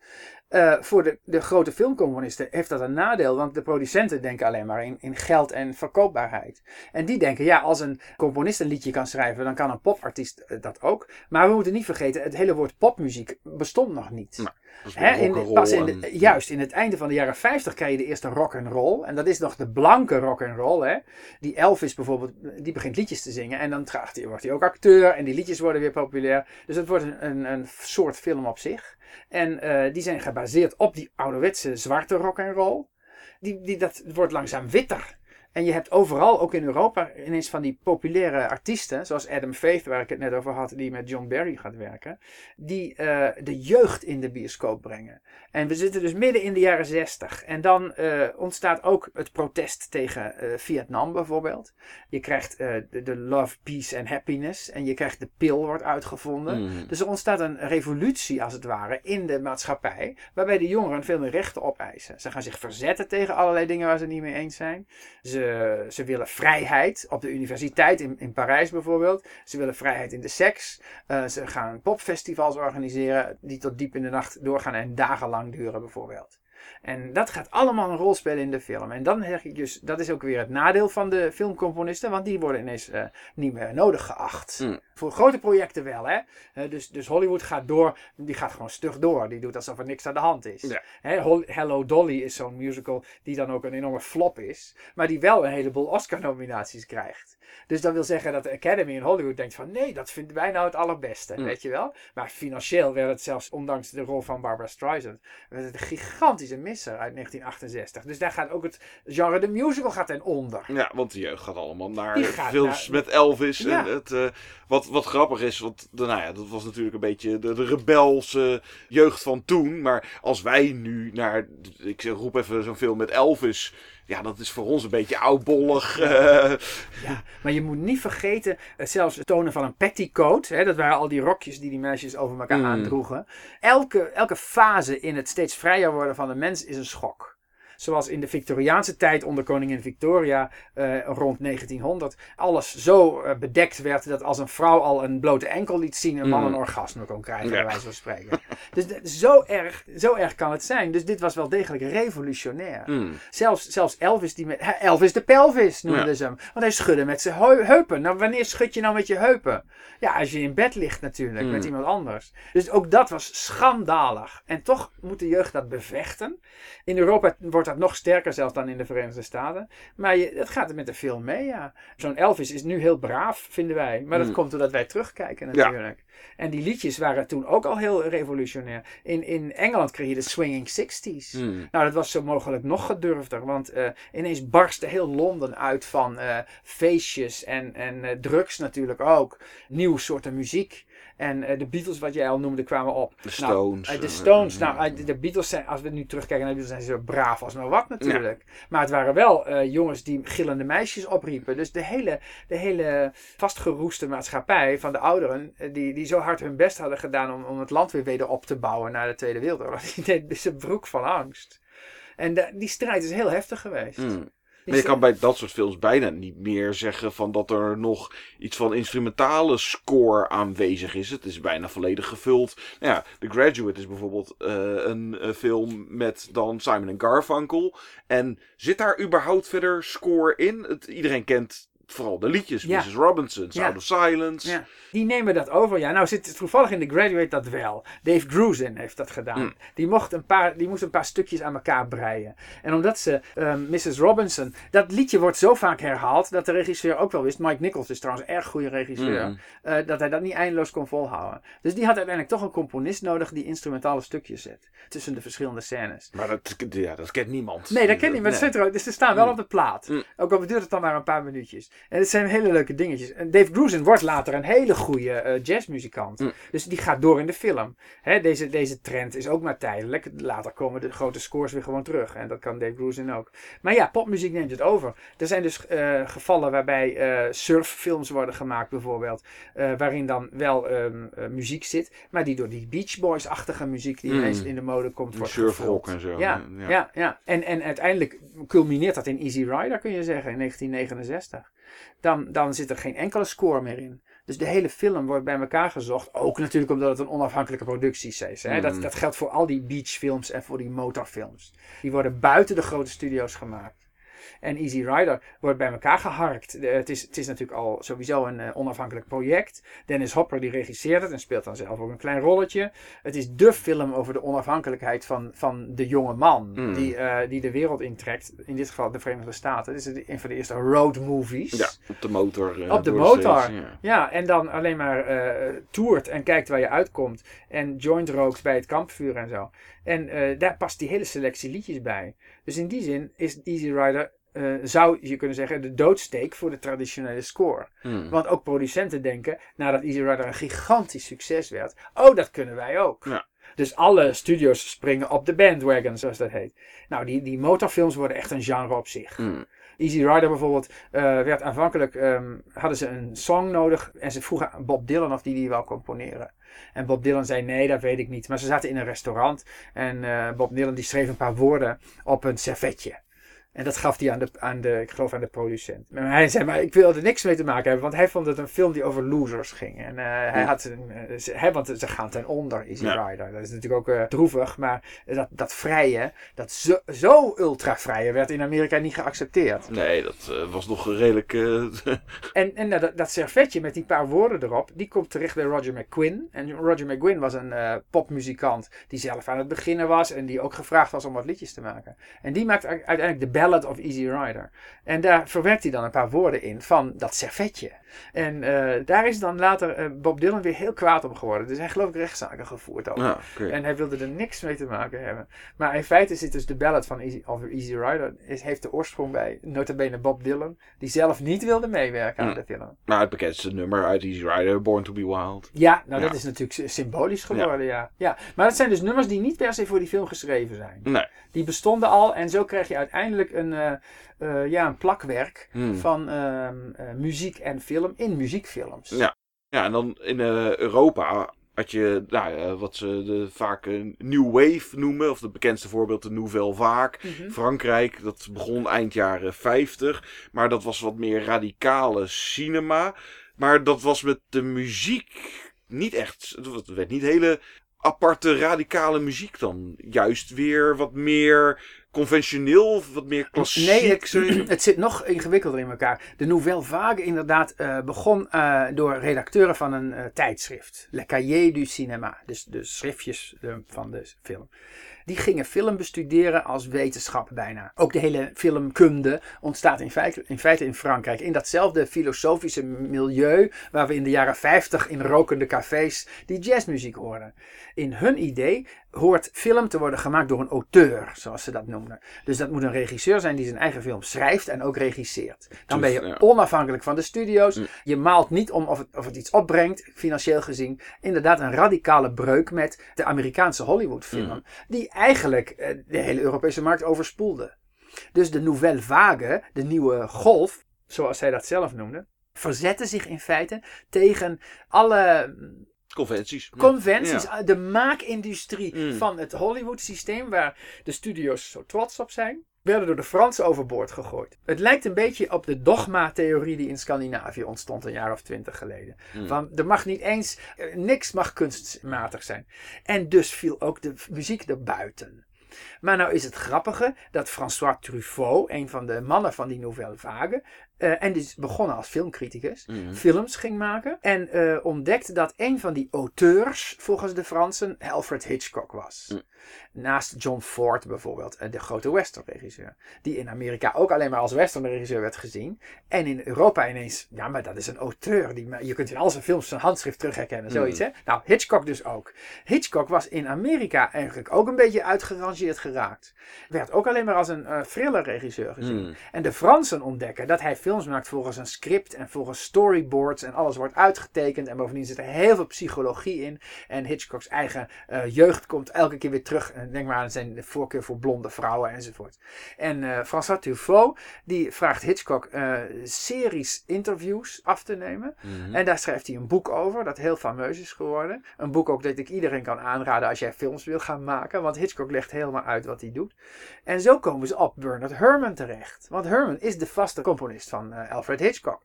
C: Eh, voor de, de grote filmcomponisten heeft dat een nadeel, want de producenten denken alleen maar in, in geld en verkoopbaarheid. En die denken, ja, als een componist een liedje kan schrijven, dan kan een popartiest eh, dat ook. Maar we moeten niet vergeten, het hele woord popmuziek bestond nog niet.
B: Nou, Dat is
C: Hè, in de- pas in de,
B: en-
C: in het einde van de jaren 50 krijg je de eerste rock and roll. En dat is nog de blanke rock and roll. Hè? Die Elvis bijvoorbeeld, die begint liedjes te zingen. En dan hij, wordt hij ook acteur. En die liedjes worden weer populair. Dus het wordt een, een, een soort film op zich. En eh, die zijn gebaseerd op die ouderwetse zwarte rock and roll. Die, die, dat wordt langzaam witter. En je hebt overal, ook in Europa, ineens van die populaire artiesten, zoals Adam Faith, waar ik het net over had, die met John Barry gaat werken, die eh, de jeugd in de bioscoop brengen. En we zitten dus midden in de jaren zestig. En dan eh, ontstaat ook het protest tegen eh, Vietnam bijvoorbeeld. Je krijgt de, de love, peace en happiness. En je krijgt de pil wordt uitgevonden.
B: Mm.
C: Dus er ontstaat een revolutie als het ware in de maatschappij. Waarbij de jongeren veel meer rechten opeisen. Ze gaan zich verzetten tegen allerlei dingen waar ze niet mee eens zijn. Ze, ze willen vrijheid op de universiteit in, in Parijs bijvoorbeeld. Ze willen vrijheid in de seks. Eh, ze gaan popfestivals organiseren die tot diep in de nacht doorgaan en dagenlang duren bijvoorbeeld. En dat gaat allemaal een rol spelen in de film. En dan zeg ik dus, dat is ook weer het nadeel van de filmcomponisten, want die worden ineens eh, niet meer nodig geacht.
B: Mm.
C: Voor grote projecten wel, hè. Dus, dus Hollywood gaat door, die gaat gewoon stug door. Die doet alsof er niks aan de hand is.
B: Ja.
C: Hello Dolly is zo'n musical die dan ook een enorme flop is, maar die wel een heleboel Oscar-nominaties krijgt. Dus dat wil zeggen dat de Academy in Hollywood denkt van nee, dat vinden wij nou het allerbeste,
B: Mm.
C: weet je wel. Maar financieel werd het zelfs, ondanks de rol van Barbara Streisand, werd het een gigantische misser uit 1968. Dus daar gaat ook het genre de musical gaat ten onder.
B: Ja, want de jeugd gaat allemaal naar films
C: naar-
B: met Elvis.
C: Ja.
B: En het, eh, wat, wat grappig is, want nou ja, dat was natuurlijk een beetje de, de rebelse jeugd van toen. Maar als wij nu naar, ik roep even zo'n film met Elvis. Ja, dat is voor ons een beetje oudbollig. eh,
C: Ja, maar je moet niet vergeten, eh, zelfs het tonen van een petticoat, hè, dat waren al die rokjes die die meisjes over elkaar
B: Mm.
C: aandroegen. Elke, elke fase in het steeds vrijer worden van de mens is een schok. Zoals in de Victoriaanse tijd onder koningin Victoria eh, rond 1900 alles zo eh, bedekt werd dat als een vrouw al een blote enkel liet zien, een man
B: Mm.
C: een orgasme kon krijgen,
B: Ja.
C: bij wijze van spreken. dus zo erg, zo erg kan het zijn. Dus dit was wel degelijk revolutionair.
B: hmm.
C: Zelfs, zelfs Elvis, die met, Elvis de pelvis noemden
B: Ja.
C: ze hem. Want hij schudde met zijn heu- heupen. Nou, wanneer schud je nou met je heupen? Ja, als je in bed ligt natuurlijk,
B: Mm.
C: met iemand anders. Dus ook dat was schandalig. En toch moet de jeugd dat bevechten. In Europa wordt dat nog sterker zelfs dan in de Verenigde Staten. Maar je, dat gaat er met de film mee, ja. Zo'n Elvis is nu heel braaf, vinden wij. Maar dat
B: Mm.
C: komt doordat wij terugkijken
B: Ja.
C: natuurlijk. En die liedjes waren toen ook al heel revolutionair. In, in Engeland kreeg je de swinging 60s.
B: Hmm.
C: Nou, dat was zo mogelijk nog gedurfder. Want eh, ineens barstte heel Londen uit van eh, feestjes en, en eh, drugs natuurlijk ook. Nieuw soorten muziek. En eh, de Beatles, wat jij al noemde, kwamen op.
B: De
C: Nou,
B: Stones.
C: eh, de
B: eh,
C: Stones, nou, de Beatles zijn, als we nu terugkijken naar de Beatles, zijn ze zo braaf als maar wat natuurlijk. Maar het waren wel jongens die gillende meisjes opriepen. Dus de hele, de hele vastgeroeste maatschappij van de ouderen, die, die zo hard hun best hadden gedaan om, om het land weer weder op te bouwen na de Tweede Wereldoorlog, die deed zijn broek van angst. En de- die strijd is heel heftig geweest.
B: hmm. Maar je kan bij dat soort films bijna niet meer zeggen van dat er nog iets van instrumentale score aanwezig is. Het is bijna volledig gevuld. Nou ja, The Graduate is bijvoorbeeld eh, een eh, film met dan Simon en Garfunkel. En zit daar überhaupt verder score in? Het, iedereen kent vooral de liedjes.
C: Ja.
B: Mrs. Robinson, Sound of Silence.
C: Ja, die nemen dat over. Ja, nou zit toevallig in The Graduate dat wel. Dave Grusin heeft dat gedaan.
B: Hmm.
C: Die, mocht een paar, die moest een paar stukjes aan elkaar breien. En omdat ze ehm, Mrs. Robinson... Dat liedje wordt zo vaak herhaald dat de regisseur ook wel wist... Mike Nichols is trouwens een erg goede regisseur...
B: Hmm.
C: eh, dat hij dat niet eindeloos kon volhouden. Dus die had uiteindelijk toch een componist nodig... die instrumentale stukjes zet. Tussen de verschillende scènes.
B: Maar dat, ja, dat kent niemand.
C: Nee, dat ken ik niet. Maar
B: Nee.
C: het zit er ook. Dus ze staan wel
B: Mm.
C: op de plaat.
B: Mm.
C: Ook al duurt het dan maar een paar minuutjes. En het zijn hele leuke dingetjes. En Dave Grusin wordt later een hele goede eh, jazzmuzikant.
B: Mm.
C: Dus die gaat door in de film. Hè, deze, deze trend is ook maar tijdelijk. Later komen de grote scores weer gewoon terug. En dat kan Dave Grusin ook. Maar ja, popmuziek neemt het over. Er zijn dus eh, gevallen waarbij eh, surffilms worden gemaakt bijvoorbeeld. waarin dan wel ehm, eh, muziek zit. Maar die door die Beach Boys-achtige muziek die
B: Mm.
C: ineens in de mode komt wordt
B: Surfrock en zo.
C: Ja, ja. ja, En, en uiteindelijk culmineert dat in Easy Rider, kun je zeggen, in 1969. Dan, dan zit er geen enkele score meer in. Dus de hele film wordt bij elkaar gezocht. Ook natuurlijk omdat het een onafhankelijke productie is. Hè? Dat,
B: Mm.
C: dat geldt voor al die beachfilms en voor die motorfilms. Die worden buiten de grote studio's gemaakt. En Easy Rider wordt bij elkaar geharkt. De- het, is, het is natuurlijk al sowieso een eh, onafhankelijk project. Dennis Hopper die regisseert het en speelt dan zelf ook een klein rolletje. Het is dé film over de onafhankelijkheid van, van de jonge man.
B: Mm.
C: Die, eh, die de wereld intrekt. In dit geval de Verenigde Staten. Het is een van de eerste road movies.
B: Ja, op de motor. eh,
C: Op de motor.
B: Ja.
C: Ja, en dan alleen maar toert en kijkt waar je uitkomt. En joint rookt bij het kampvuur en zo. En daar past die hele selectie liedjes bij. Dus in die zin is Easy Rider, eh, zou je kunnen zeggen, de doodsteek voor de traditionele score.
B: Hmm.
C: Want ook producenten denken, nadat Easy Rider een gigantisch succes werd, oh, dat kunnen wij ook.
B: Ja.
C: Dus alle studios springen op de bandwagon, zoals dat heet. Nou, die, die motorfilms worden echt een genre op zich.
B: Hmm.
C: Easy Rider bijvoorbeeld eh, werd aanvankelijk, ehm, hadden ze een song nodig en ze vroegen Bob Dylan of die die wou componeren. En Bob Dylan zei nee, dat weet ik niet. Maar ze zaten in een restaurant en eh, Bob Dylan die schreef een paar woorden op een servetje. En dat gaf hij aan de, aan de, ik geloof aan de producent. Maar hij zei, maar ik wil er niks mee te maken hebben. Want hij vond het een film die over losers ging. En eh, hij
B: Ja.
C: had, een, eh, ze, hè, want ze gaan ten onder, Easy
B: Ja.
C: Rider. Dat is natuurlijk ook eh, droevig. Maar dat, dat vrije, dat zo, zo ultra vrije werd in Amerika niet geaccepteerd.
B: Nee, dat was nog redelijk.
C: En, en dat, dat servetje met die paar woorden erop, die komt terecht bij Roger McQuinn. En Roger McQuinn was een popmuzikant die zelf aan het beginnen was en die ook gevraagd was om wat liedjes te maken. En die maakt uiteindelijk de Of Easy Rider. En daar verwerkt hij dan een paar woorden in van dat servetje. En eh, daar is dan later eh, Bob Dylan weer heel kwaad om geworden. Dus hij geloof ik rechtszaken gevoerd over.
B: oké.
C: En hij wilde er niks mee te maken hebben. Maar in feite zit dus de ballad van Easy, of Easy Rider, is, heeft de oorsprong bij notabene Bob Dylan, die zelf niet wilde meewerken aan
B: Hmm.
C: de film.
B: Maar het bekendste nummer uit Easy Rider, Born to be Wild.
C: Ja, nou
B: Ja.
C: dat is natuurlijk sy- symbolisch geworden, ja. ja. Maar dat zijn dus nummers die niet per se voor die film geschreven zijn.
B: Nee.
C: Die bestonden al en zo krijg je uiteindelijk een, eh, eh, ja, een plakwerk
B: Hmm.
C: van ehm, eh, muziek en film in muziekfilms.
B: Ja. Ja, en dan in eh, Europa had je nou, wat ze de, vaak een New Wave noemen. Of het bekendste voorbeeld de Nouvelle Vague.
C: Mhm.
B: Frankrijk, dat begon eind jaren 50. Maar dat was wat meer radicale cinema. Maar dat was met de muziek niet echt. Het werd niet hele aparte radicale muziek dan. Juist weer wat meer conventioneel, wat meer klassiek.
C: Nee, het, het zit nog ingewikkelder in elkaar. De Nouvelle Vague inderdaad eh, begon eh, door redacteuren van een eh, tijdschrift. Le Cahier du Cinéma. Dus de schriftjes van de film. Die gingen film bestuderen als wetenschap bijna. Ook de hele filmkunde ontstaat in feite, in feite in Frankrijk. In datzelfde filosofische milieu waar we in de jaren 50 in rokende cafés die jazzmuziek hoorden. In hun idee hoort film te worden gemaakt door een auteur, zoals ze dat noemden. Dus dat moet een regisseur zijn die zijn eigen film schrijft en ook regisseert. Dan ben je onafhankelijk van de studio's.
B: Mm.
C: Je maalt niet om of het, of het iets opbrengt, financieel gezien. Inderdaad een radicale breuk met de Amerikaanse Hollywoodfilm.
B: Mm.
C: Die eigenlijk eh, de hele Europese markt overspoelde. Dus de Nouvelle Vague, de nieuwe golf, zoals hij dat zelf noemde, verzette zich in feite tegen alle mm,
B: Conventies.
C: conventies,
B: Ja.
C: de maakindustrie
B: Mm.
C: van het Hollywood systeem, waar de studio's zo trots op zijn, werden door de Fransen overboord gegooid. Het lijkt een beetje op de dogma-theorie die in Scandinavië ontstond een jaar of twintig geleden.
B: Mm.
C: Van er mag niet eens, eh, niks mag kunstmatig zijn. En dus viel ook de muziek erbuiten. Maar nou is het grappige dat François Truffaut, een van de mannen van die Nouvelle Vague, eh, en die is begonnen als filmcriticus,
B: Mhm.
C: films ging maken. En eh, ontdekte dat een van die auteurs, volgens de Fransen, Alfred Hitchcock was.
B: Mm.
C: Naast John Ford bijvoorbeeld, eh, de grote westernregisseur. Die in Amerika ook alleen maar als westernregisseur werd gezien. En in Europa ineens, ja maar dat is een auteur. Die, je kunt in al zijn films zijn handschrift terug herkennen, zoiets hè. Nou, Hitchcock dus ook. Hitchcock was in Amerika eigenlijk ook een beetje uitgerangeerd geraakt. Werd ook alleen maar als een eh thriller regisseur gezien.
B: Mm.
C: En de Fransen ontdekken dat hij films maakt volgens een script en volgens storyboards en alles wordt uitgetekend. En bovendien zit er heel veel psychologie in. En Hitchcocks eigen eh, jeugd komt elke keer weer terug. En denk maar aan zijn voorkeur voor blonde vrouwen enzovoort. En uh, François Truffaut die vraagt Hitchcock uh, series interviews af te nemen.
B: Mhm.
C: En daar schrijft hij een boek over, dat heel fameus is geworden. Een boek ook dat ik iedereen kan aanraden als jij films wil gaan maken. Want Hitchcock legt helemaal uit wat hij doet. En zo komen ze op Bernard Herrmann terecht. Want Herrmann is de vaste componist van uh, Alfred Hitchcock.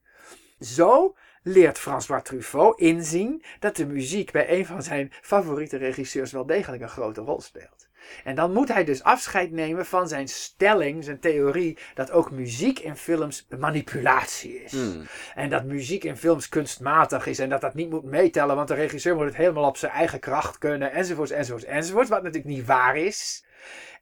C: Zo leert François Truffaut inzien dat de muziek bij een van zijn favoriete regisseurs wel degelijk een grote rol speelt. En dan moet hij dus afscheid nemen van zijn stelling, zijn theorie, dat ook muziek in films manipulatie is.
B: Hmm.
C: En dat muziek in films kunstmatig is en dat dat niet moet meetellen, want de regisseur moet het helemaal op zijn eigen kracht kunnen, enzovoorts, enzovoorts, enzovoorts, wat natuurlijk niet waar is.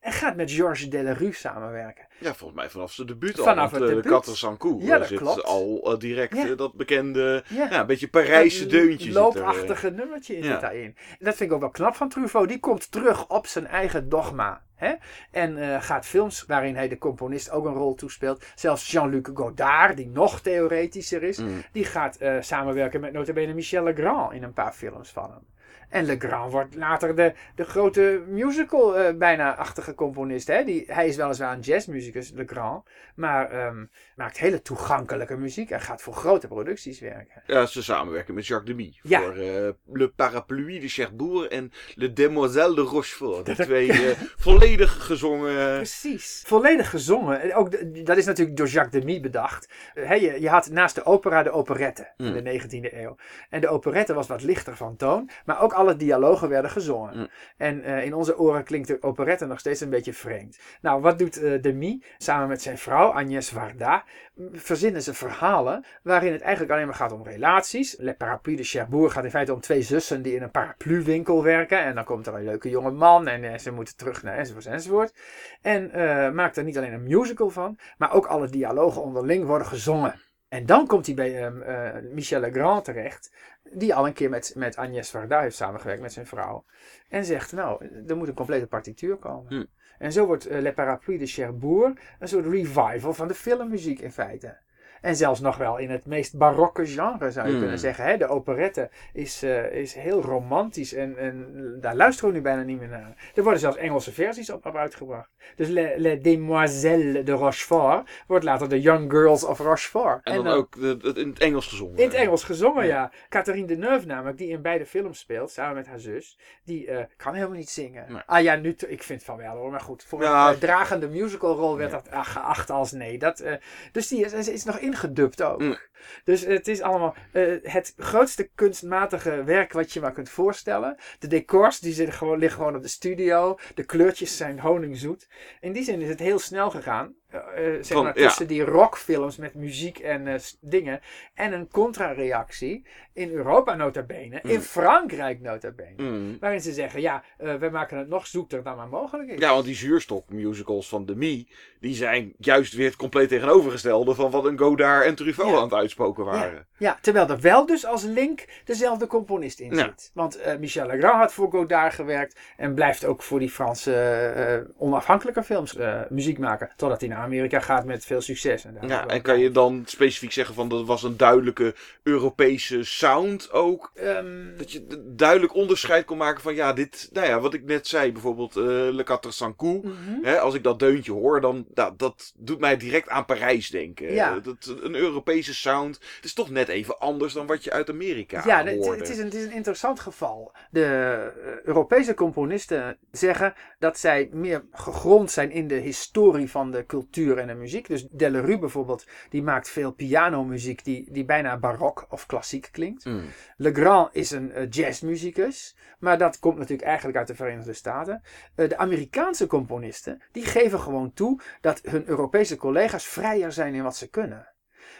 C: En gaat met Georges Delerue samenwerken.
B: Ja, volgens mij vanaf zijn debuut al.
C: Vanaf
B: want,
C: het
B: eh,
C: debuut.
B: De Quatre Sankou
C: Ja,
B: eh,
C: dat
B: zit
C: klopt.
B: al eh, direct
C: Ja.
B: dat bekende,
C: Ja.
B: ja, een beetje Parijse
C: Dat
B: deuntje er.
C: Loopachtige nummertje in zit daarin. En dat vind ik ook wel knap van Truffaut. Die komt terug op zijn eigen dogma. Hè? En gaat films waarin hij de componist ook een rol toespeelt. Zelfs Jean-Luc Godard, die nog theoretischer is.
B: Mm.
C: Die gaat samenwerken met notabene Michel Legrand in een paar films van hem. En Legrand wordt later de, de grote musical eh, bijna-achtige componist. Hè? Die, hij is weliswaar een jazzmuzikus, Legrand. Maar ehm, maakt hele toegankelijke muziek. En gaat voor grote producties werken.
B: Ja, ze samenwerken met Jacques Demy.
C: Ja.
B: Voor eh, Le Parapluie de Cherbourg en Le Demoiselle de Rochefort. De twee eh, volledig gezongen...
C: Precies. Volledig gezongen. En Ook dat is natuurlijk door Jacques Demy bedacht. Hè, je, je had naast de opera de operette
B: Mm.
C: in de 19e eeuw. En de operette was wat lichter van toon. Maar ook alle dialogen werden gezongen.
B: Mm.
C: En eh, in onze oren klinkt de operette nog steeds een beetje vreemd. Nou, wat doet eh Demy samen met zijn vrouw Agnès Varda? Verzinnen ze verhalen waarin het eigenlijk alleen maar gaat om relaties. Le Parapluie de Cherbourg gaat in feite om twee zussen die in een parapluwinkel werken. En dan komt er een leuke jonge man en eh, ze moeten terug naar enzovoort enzovoort. En maakt er niet alleen een musical van, maar ook alle dialogen onderling worden gezongen. En dan komt hij bij ehm, eh, Michel Legrand terecht, die al een keer met, met Agnès Varda heeft samengewerkt met zijn vrouw. En zegt, nou, er moet een complete partituur komen.
B: Hm.
C: En zo wordt eh, Le Parapluie de Cherbourg een soort revival van de filmmuziek in feite. En zelfs nog wel in het meest barokke genre zou je
B: Hmm.
C: kunnen zeggen. Hè? De operette is, eh, is heel romantisch en, en daar luisteren we nu bijna niet meer naar. Er worden zelfs Engelse versies op, op uitgebracht. Dus Les, Les Demoiselles de Rochefort wordt later de Young Girls of Rochefort.
B: En, dan,
C: dan-
B: ook de, de- in het Engels gezongen.
C: in het Engels gezongen, ja.
B: Ja.
C: Catherine Deneuve namelijk, die in beide films speelt, samen met haar zus, die eh, kan helemaal niet zingen.
B: Nee.
C: Ah ja, nu, ik vind van wel hoor, maar goed. Voor
B: Ja.
C: een eh, dragende musicalrol werd
B: Ja.
C: dat ah, geacht als nee. Dat, dus die is, is, is nog ingedubt ook.
B: Mm.
C: Dus het is allemaal eh, het grootste kunstmatige werk wat je maar kunt voorstellen. De decors, die zitten gewoon, liggen gewoon op de studio. De kleurtjes zijn honingzoet. In die zin is het heel snel gegaan. Eh, zeg maar,
B: ja.
C: tussen die rockfilms met muziek en eh, dingen. En een contra-reactie in Europa nota bene. In
B: Mm.
C: Frankrijk nota bene.
B: Mm.
C: Waarin ze zeggen, ja, eh we maken het nog zoeter dan maar mogelijk is.
B: Ja, want die zuurstokmusicals van Demi, die zijn juist weer het compleet tegenovergestelde van wat een Godard en Truffaut
C: Ja.
B: aan het uitspoken waren.
C: Ja, terwijl er wel dus als link dezelfde componist in zit. Want Michel Legrand had voor Godard gewerkt en blijft ook voor die Franse onafhankelijke films muziek maken. Totdat hij naar Amerika gaat met veel succes. En,
B: Ja, en kan je dan specifiek zeggen van dat was een duidelijke Europese sound ook?
C: Ehm,
B: Dat je duidelijk onderscheid kon maken van ja, dit, nou ja, wat ik net zei, bijvoorbeeld eh Le Quatre Sankou.
C: mhm.
B: Hè, als ik dat deuntje hoor, dan dat, dat doet mij direct aan Parijs denken.
C: Ja.
B: Eh, Dat, een Europese sound. Het is toch net even anders dan wat je uit Amerika
C: Ja, het, is een, het is een interessant geval. De eh, Europese componisten zeggen dat zij meer gegrond zijn in de historie van de cultuur en de muziek. Dus Delerue bijvoorbeeld, die maakt veel pianomuziek die, die bijna barok of klassiek klinkt.
B: Mm.
C: Legrand is een eh, jazzmuzikus, maar dat komt natuurlijk eigenlijk uit de Verenigde Staten. Eh, de Amerikaanse componisten, die geven gewoon toe dat hun Europese collega's vrijer zijn in wat ze kunnen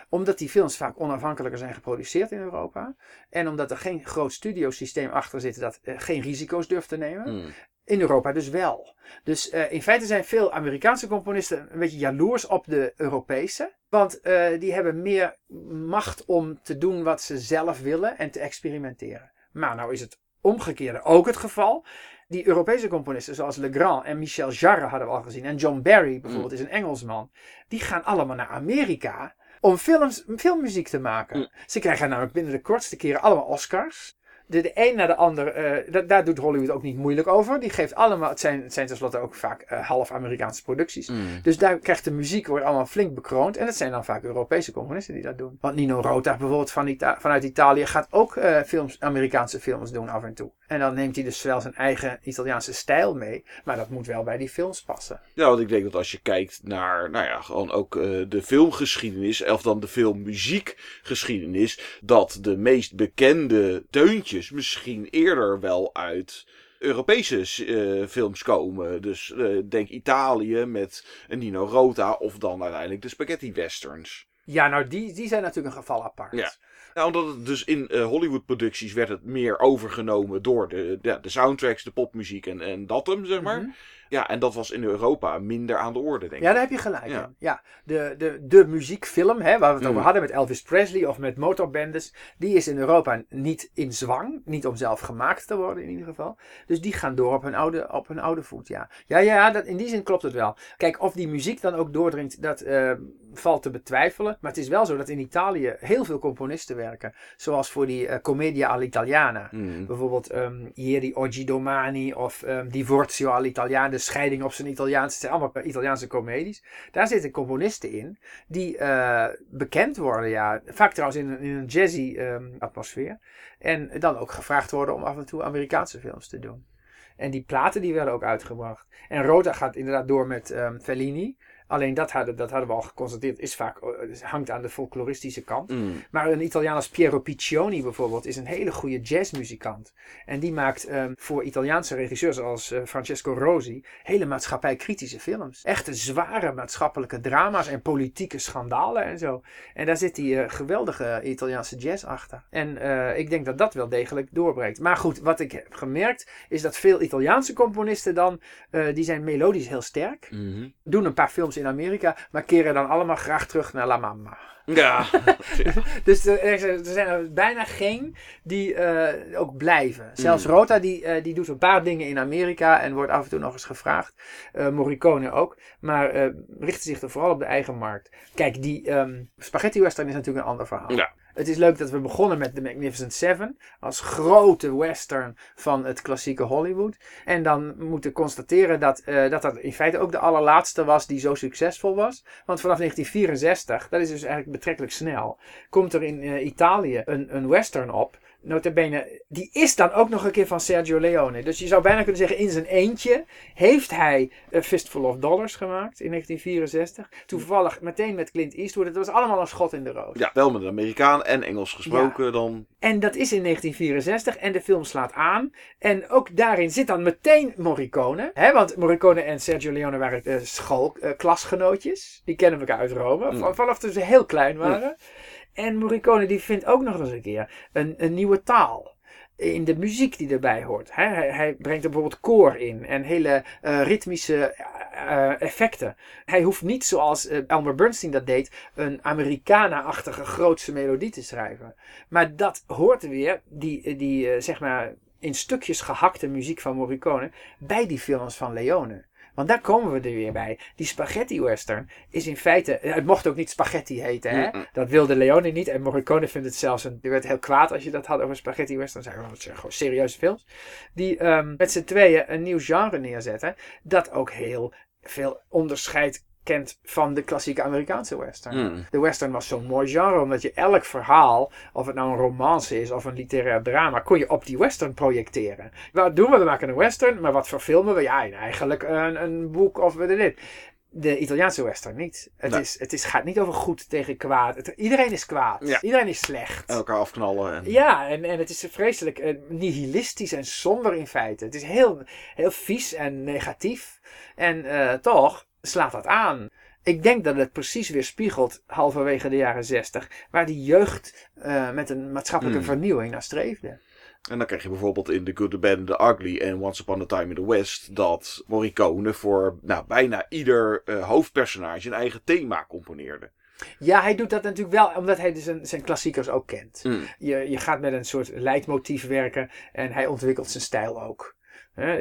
C: omdat die films vaak onafhankelijker zijn geproduceerd in Europa. En omdat er geen groot studiosysteem achter zit dat eh, geen risico's durft te nemen.
B: Mm.
C: In Europa dus wel. Dus eh, in feite zijn veel Amerikaanse componisten een beetje jaloers op de Europese. Want eh, die hebben meer macht om te doen wat ze zelf willen en te experimenteren. Maar nou is het omgekeerde ook het geval. Die Europese componisten zoals Legrand en Michel Jarre hadden we al gezien. En John Barry bijvoorbeeld is een Engelsman. Die gaan allemaal naar Amerika om films, filmmuziek te maken.
B: Mm.
C: Ze krijgen namelijk binnen de kortste keren allemaal Oscars. De, de een naar de ander, eh, da- daar doet Hollywood ook niet moeilijk over. Die geeft allemaal, het zijn, het zijn tenslotte ook vaak eh, half Amerikaanse producties.
B: Mm.
C: Dus daar krijgt de muziek wordt allemaal flink bekroond. En dat zijn dan vaak Europese componisten die dat doen. Want Nino Rota bijvoorbeeld van Ita- vanuit Italië gaat ook eh, films, Amerikaanse films doen af en toe. En dan neemt hij dus wel zijn eigen Italiaanse stijl mee. Maar dat moet wel bij die films passen.
B: Ja, want ik denk dat als je kijkt naar, nou ja, gewoon ook de filmgeschiedenis, of dan de filmmuziekgeschiedenis, dat de meest bekende deuntjes misschien eerder wel uit Europese eh, films komen. Dus eh, denk Italië met een Nino Rota, of dan uiteindelijk de spaghetti westerns.
C: Ja, nou die, die zijn natuurlijk een geval apart.
B: Ja. Nou, omdat het dus in eh, Hollywood-producties werd het meer overgenomen door de, de, de soundtracks, de popmuziek en, en dat hem, zeg maar.
C: Mhm.
B: Ja, en dat was in Europa minder aan de orde, denk ik.
C: Ja, daar heb je gelijk
B: Ja.
C: in. Ja, de, de, de muziekfilm, hè, waar we het
B: Mm.
C: over hadden met Elvis Presley of met motorbandes, die is in Europa niet in zwang. Niet om zelf gemaakt te worden in ieder geval. Dus die gaan door op hun oude, op hun oude voet, ja. Ja, ja, dat, in die zin klopt het wel. Kijk, of die muziek dan ook doordringt, dat eh, valt te betwijfelen. Maar het is wel zo dat in Italië heel veel componisten werken. Zoals voor die eh, Commedia all'Italiana.
B: Mm.
C: Bijvoorbeeld ehm Ieri Oggi Domani of ehm Divorzio all'Italiana, de scheiding op zijn Italiaans. Het zijn allemaal Italiaanse comedies. Daar zitten componisten in die eh, bekend worden, ja. Vaak trouwens in, een- jazzy ehm, atmosfeer. En dan ook gevraagd worden om af en toe Amerikaanse films te doen. En die platen die werden ook uitgebracht. En Rota gaat inderdaad door met ehm, Fellini. Alleen dat hadden, dat hadden we al geconstateerd, is vaak, eh, hangt aan de folkloristische kant.
B: Mm.
C: Maar een Italiaan als Piero Piccioni bijvoorbeeld is een hele goede jazzmuzikant. En die maakt ehm, voor Italiaanse regisseurs als eh, Francesco Rosi hele maatschappijkritische films. Echte zware maatschappelijke drama's en politieke schandalen en zo. En daar zit die eh, geweldige Italiaanse jazz achter. En ik denk dat dat wel degelijk doorbreekt. Maar goed, wat ik heb gemerkt is dat veel Italiaanse componisten dan, die zijn melodisch heel sterk.
B: Mhm.
C: Doen een paar films in Amerika, maar keren dan allemaal graag terug naar La Mama.
B: Ja.
C: Dus er, er zijn- er bijna geen die eh, ook blijven. Zelfs
B: Mm.
C: Rota die, eh, die doet een paar dingen in Amerika en wordt af en toe nog eens gevraagd. Eh, Morricone ook. Maar richt zich er vooral op de eigen markt. Kijk, die ehm, spaghetti western is natuurlijk een ander verhaal.
B: Ja.
C: Het is leuk dat we begonnen met The Magnificent Seven. Als grote western van het klassieke Hollywood. En dan moeten constateren dat, eh, dat dat in feite ook de allerlaatste was die zo succesvol was. Want vanaf 1964, dat is dus eigenlijk betrekkelijk snel, komt er in eh, Italië een, een western op. Notabene, die is dan ook nog een keer van Sergio Leone. Dus je zou bijna kunnen zeggen, in zijn eentje heeft hij A Fistful of Dollars gemaakt in 1964. Toevallig meteen met Clint Eastwood. Het was allemaal een schot in de roos.
B: ja, wel met een Amerikaan en Engels gesproken dan.
C: En dat is in 1964 en de film slaat aan. En ook daarin zit dan meteen Morricone. Hè? Want Morricone en Sergio Leone waren uh, schoolklasgenootjes. die kennen elkaar uit Rome.
B: Mm.
C: Vanaf toen ze heel klein waren. En Morricone die vindt ook nog eens een keer een, een nieuwe taal. In de muziek die erbij hoort. Hij, hij brengt bijvoorbeeld koor in en hele uh, ritmische uh, effecten. Hij hoeft niet zoals Elmer Bernstein dat deed, een Americana-achtige grootse melodie te schrijven. Maar dat hoort weer, die, die zeg maar in stukjes gehakte muziek van Morricone, bij die films van Leone. Want daar komen we er weer bij. Die spaghetti western is in feite... Het mocht ook niet spaghetti heten, hè? Dat wilde Leone niet. En Morricone vindt het zelfs... Een, die werd heel kwaad als je dat had over spaghetti western. Zei, oh, het zijn gewoon serieuze films. Die um, met z'n tweeën een nieuw genre neerzetten. Dat ook heel veel onderscheid kent van de klassieke Amerikaanse western.
B: Mm.
C: De western was zo'n mooi genre, omdat je elk verhaal, of het nou een romance is of een literair drama, kon je op die western projecteren. Wat doen we? We maken een western, maar wat verfilmen we? Ja, eigenlijk een, een boek of dit. De Italiaanse western niet. Het,
B: Nee.
C: is, het is, gaat niet over goed tegen kwaad. Het- iedereen is kwaad.
B: Ja.
C: Iedereen is slecht.
B: Elkaar afknallen. En...
C: Ja, en, en het is vreselijk eh, nihilistisch en somber in feite. Het is heel, heel vies en negatief. En eh, toch slaat dat aan. Ik denk dat het precies weer spiegelt, halverwege de jaren zestig, waar die jeugd eh, met een maatschappelijke
B: Hmm.
C: vernieuwing naar streefde.
B: En dan krijg je bijvoorbeeld in The Good, The Bad and The Ugly en Once Upon a Time in the West... dat Morricone voor nou, bijna ieder eh, hoofdpersonage een eigen thema componeerde.
C: Ja, hij doet dat natuurlijk wel, omdat hij dus zijn, zijn klassiekers ook kent.
B: Mm.
C: Je, je gaat met een soort leidmotief werken en hij ontwikkelt zijn stijl ook.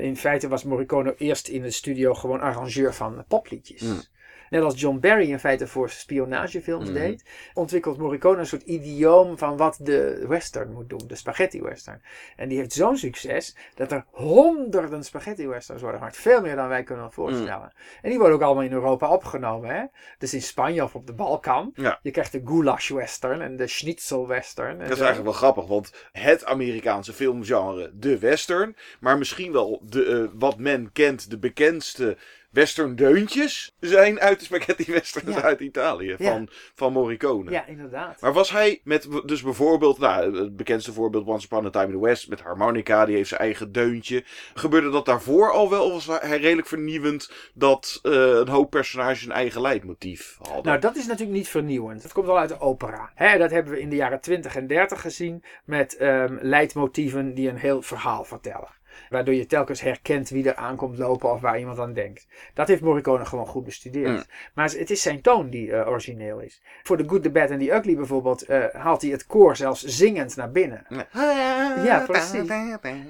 C: In feite was Morricone eerst in de studio gewoon arrangeur van popliedjes. Net als John Barry in feite voor spionagefilms
B: Mhm.
C: deed, ontwikkelt Morricone een soort idioom van wat de western moet doen, de spaghetti western. En die heeft zo'n succes dat er honderden spaghetti westerns worden gemaakt, veel meer dan wij kunnen voorstellen. En die worden ook allemaal in Europa opgenomen, hè? Dus in Spanje of op de Balkan.
B: Ja.
C: Je krijgt de goulash western en de schnitzel western. en
B: Dat is eigenlijk wel grappig, want het Amerikaanse filmgenre, de western, maar misschien wel de, eh, wat men kent, de bekendste western deuntjes, zijn uit de spaghetti westerns
C: Ja.
B: uit Italië,
C: Ja.
B: van, van Morricone.
C: Ja, inderdaad.
B: Maar was hij met, dus bijvoorbeeld, nou, het bekendste voorbeeld, Once Upon a Time in the West, met harmonica, die heeft zijn eigen deuntje. Gebeurde dat daarvoor al wel, of was hij redelijk vernieuwend dat eh, een hoop personages een eigen leidmotief hadden?
C: Nou, dat is natuurlijk niet vernieuwend. Dat komt al uit de opera. Hè, dat hebben we in de jaren 20 en 30 gezien met ehm, leidmotieven die een heel verhaal vertellen. Waardoor je telkens herkent wie er aankomt lopen of waar iemand aan denkt. Dat heeft Morricone gewoon goed bestudeerd.
B: Mm.
C: Maar het is zijn toon die eh, origineel is. Voor The Good, The Bad and The Ugly bijvoorbeeld eh, haalt hij het koor zelfs zingend naar binnen. Ja, precies.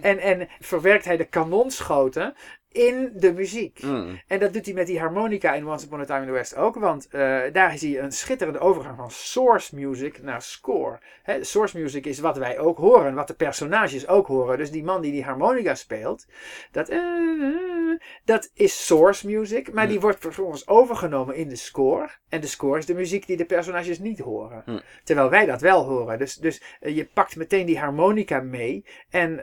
C: En, en verwerkt hij de kanonschoten in de muziek.
B: Mm.
C: En dat doet hij met die harmonica in Once Upon a Time in the West ook. Want eh, daar zie je een schitterende overgang van source music naar score. Hè, source music is wat wij ook horen. Wat de personages ook horen. Dus die man die die harmonica speelt. Dat, eh, dat is source music. Maar
B: Hmm.
C: die wordt vervolgens overgenomen in de score. En de score is de muziek die de personages niet horen.
B: Hmm.
C: Terwijl wij dat wel horen. Dus, dus eh, je pakt meteen die harmonica mee. En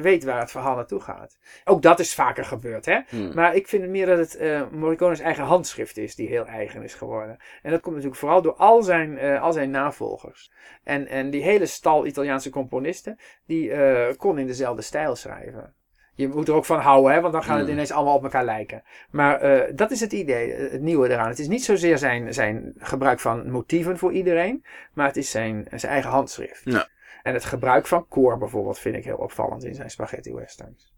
C: weet waar het verhaal naartoe gaat. Ook dat is vaker gebeurd. Hè?
B: Mm.
C: Maar ik vind het meer dat het eh Morricone's eigen handschrift is die heel eigen is geworden. En dat komt natuurlijk vooral door al zijn, eh, al zijn navolgers. En, en die hele stal Italiaanse componisten, die eh, kon in dezelfde stijl schrijven. Je moet er ook van houden, hè, want dan gaat het
B: Mm.
C: ineens allemaal op elkaar lijken. Maar dat is het idee, het nieuwe eraan. Het is niet zozeer zijn, zijn gebruik van motieven voor iedereen, maar het is zijn, zijn eigen handschrift.
B: Ja.
C: En het gebruik van koor bijvoorbeeld vind ik heel opvallend in zijn spaghetti westerns.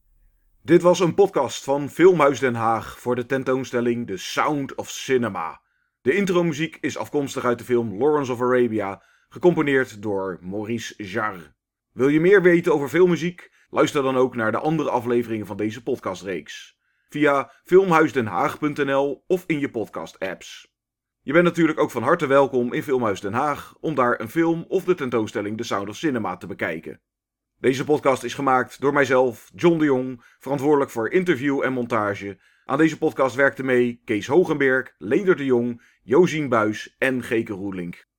B: Dit was een podcast van Filmhuis Den Haag voor de tentoonstelling The Sound of Cinema. De intromuziek is afkomstig uit de film Lawrence of Arabia, gecomponeerd door Maurice Jarre. Wil je meer weten over filmmuziek? Luister dan ook naar de andere afleveringen van deze podcastreeks. Via filmhuisdenhaag.nl of in je podcast-apps. Je bent natuurlijk ook van harte welkom in Filmhuis Den Haag om daar een film of de tentoonstelling The Sound of Cinema te bekijken. Deze podcast is gemaakt door mijzelf, John de Jong, verantwoordelijk voor interview en montage. Aan deze podcast werkten mee Kees Hogenberg, Leender de Jong, Josien Buis en Geke Roelink.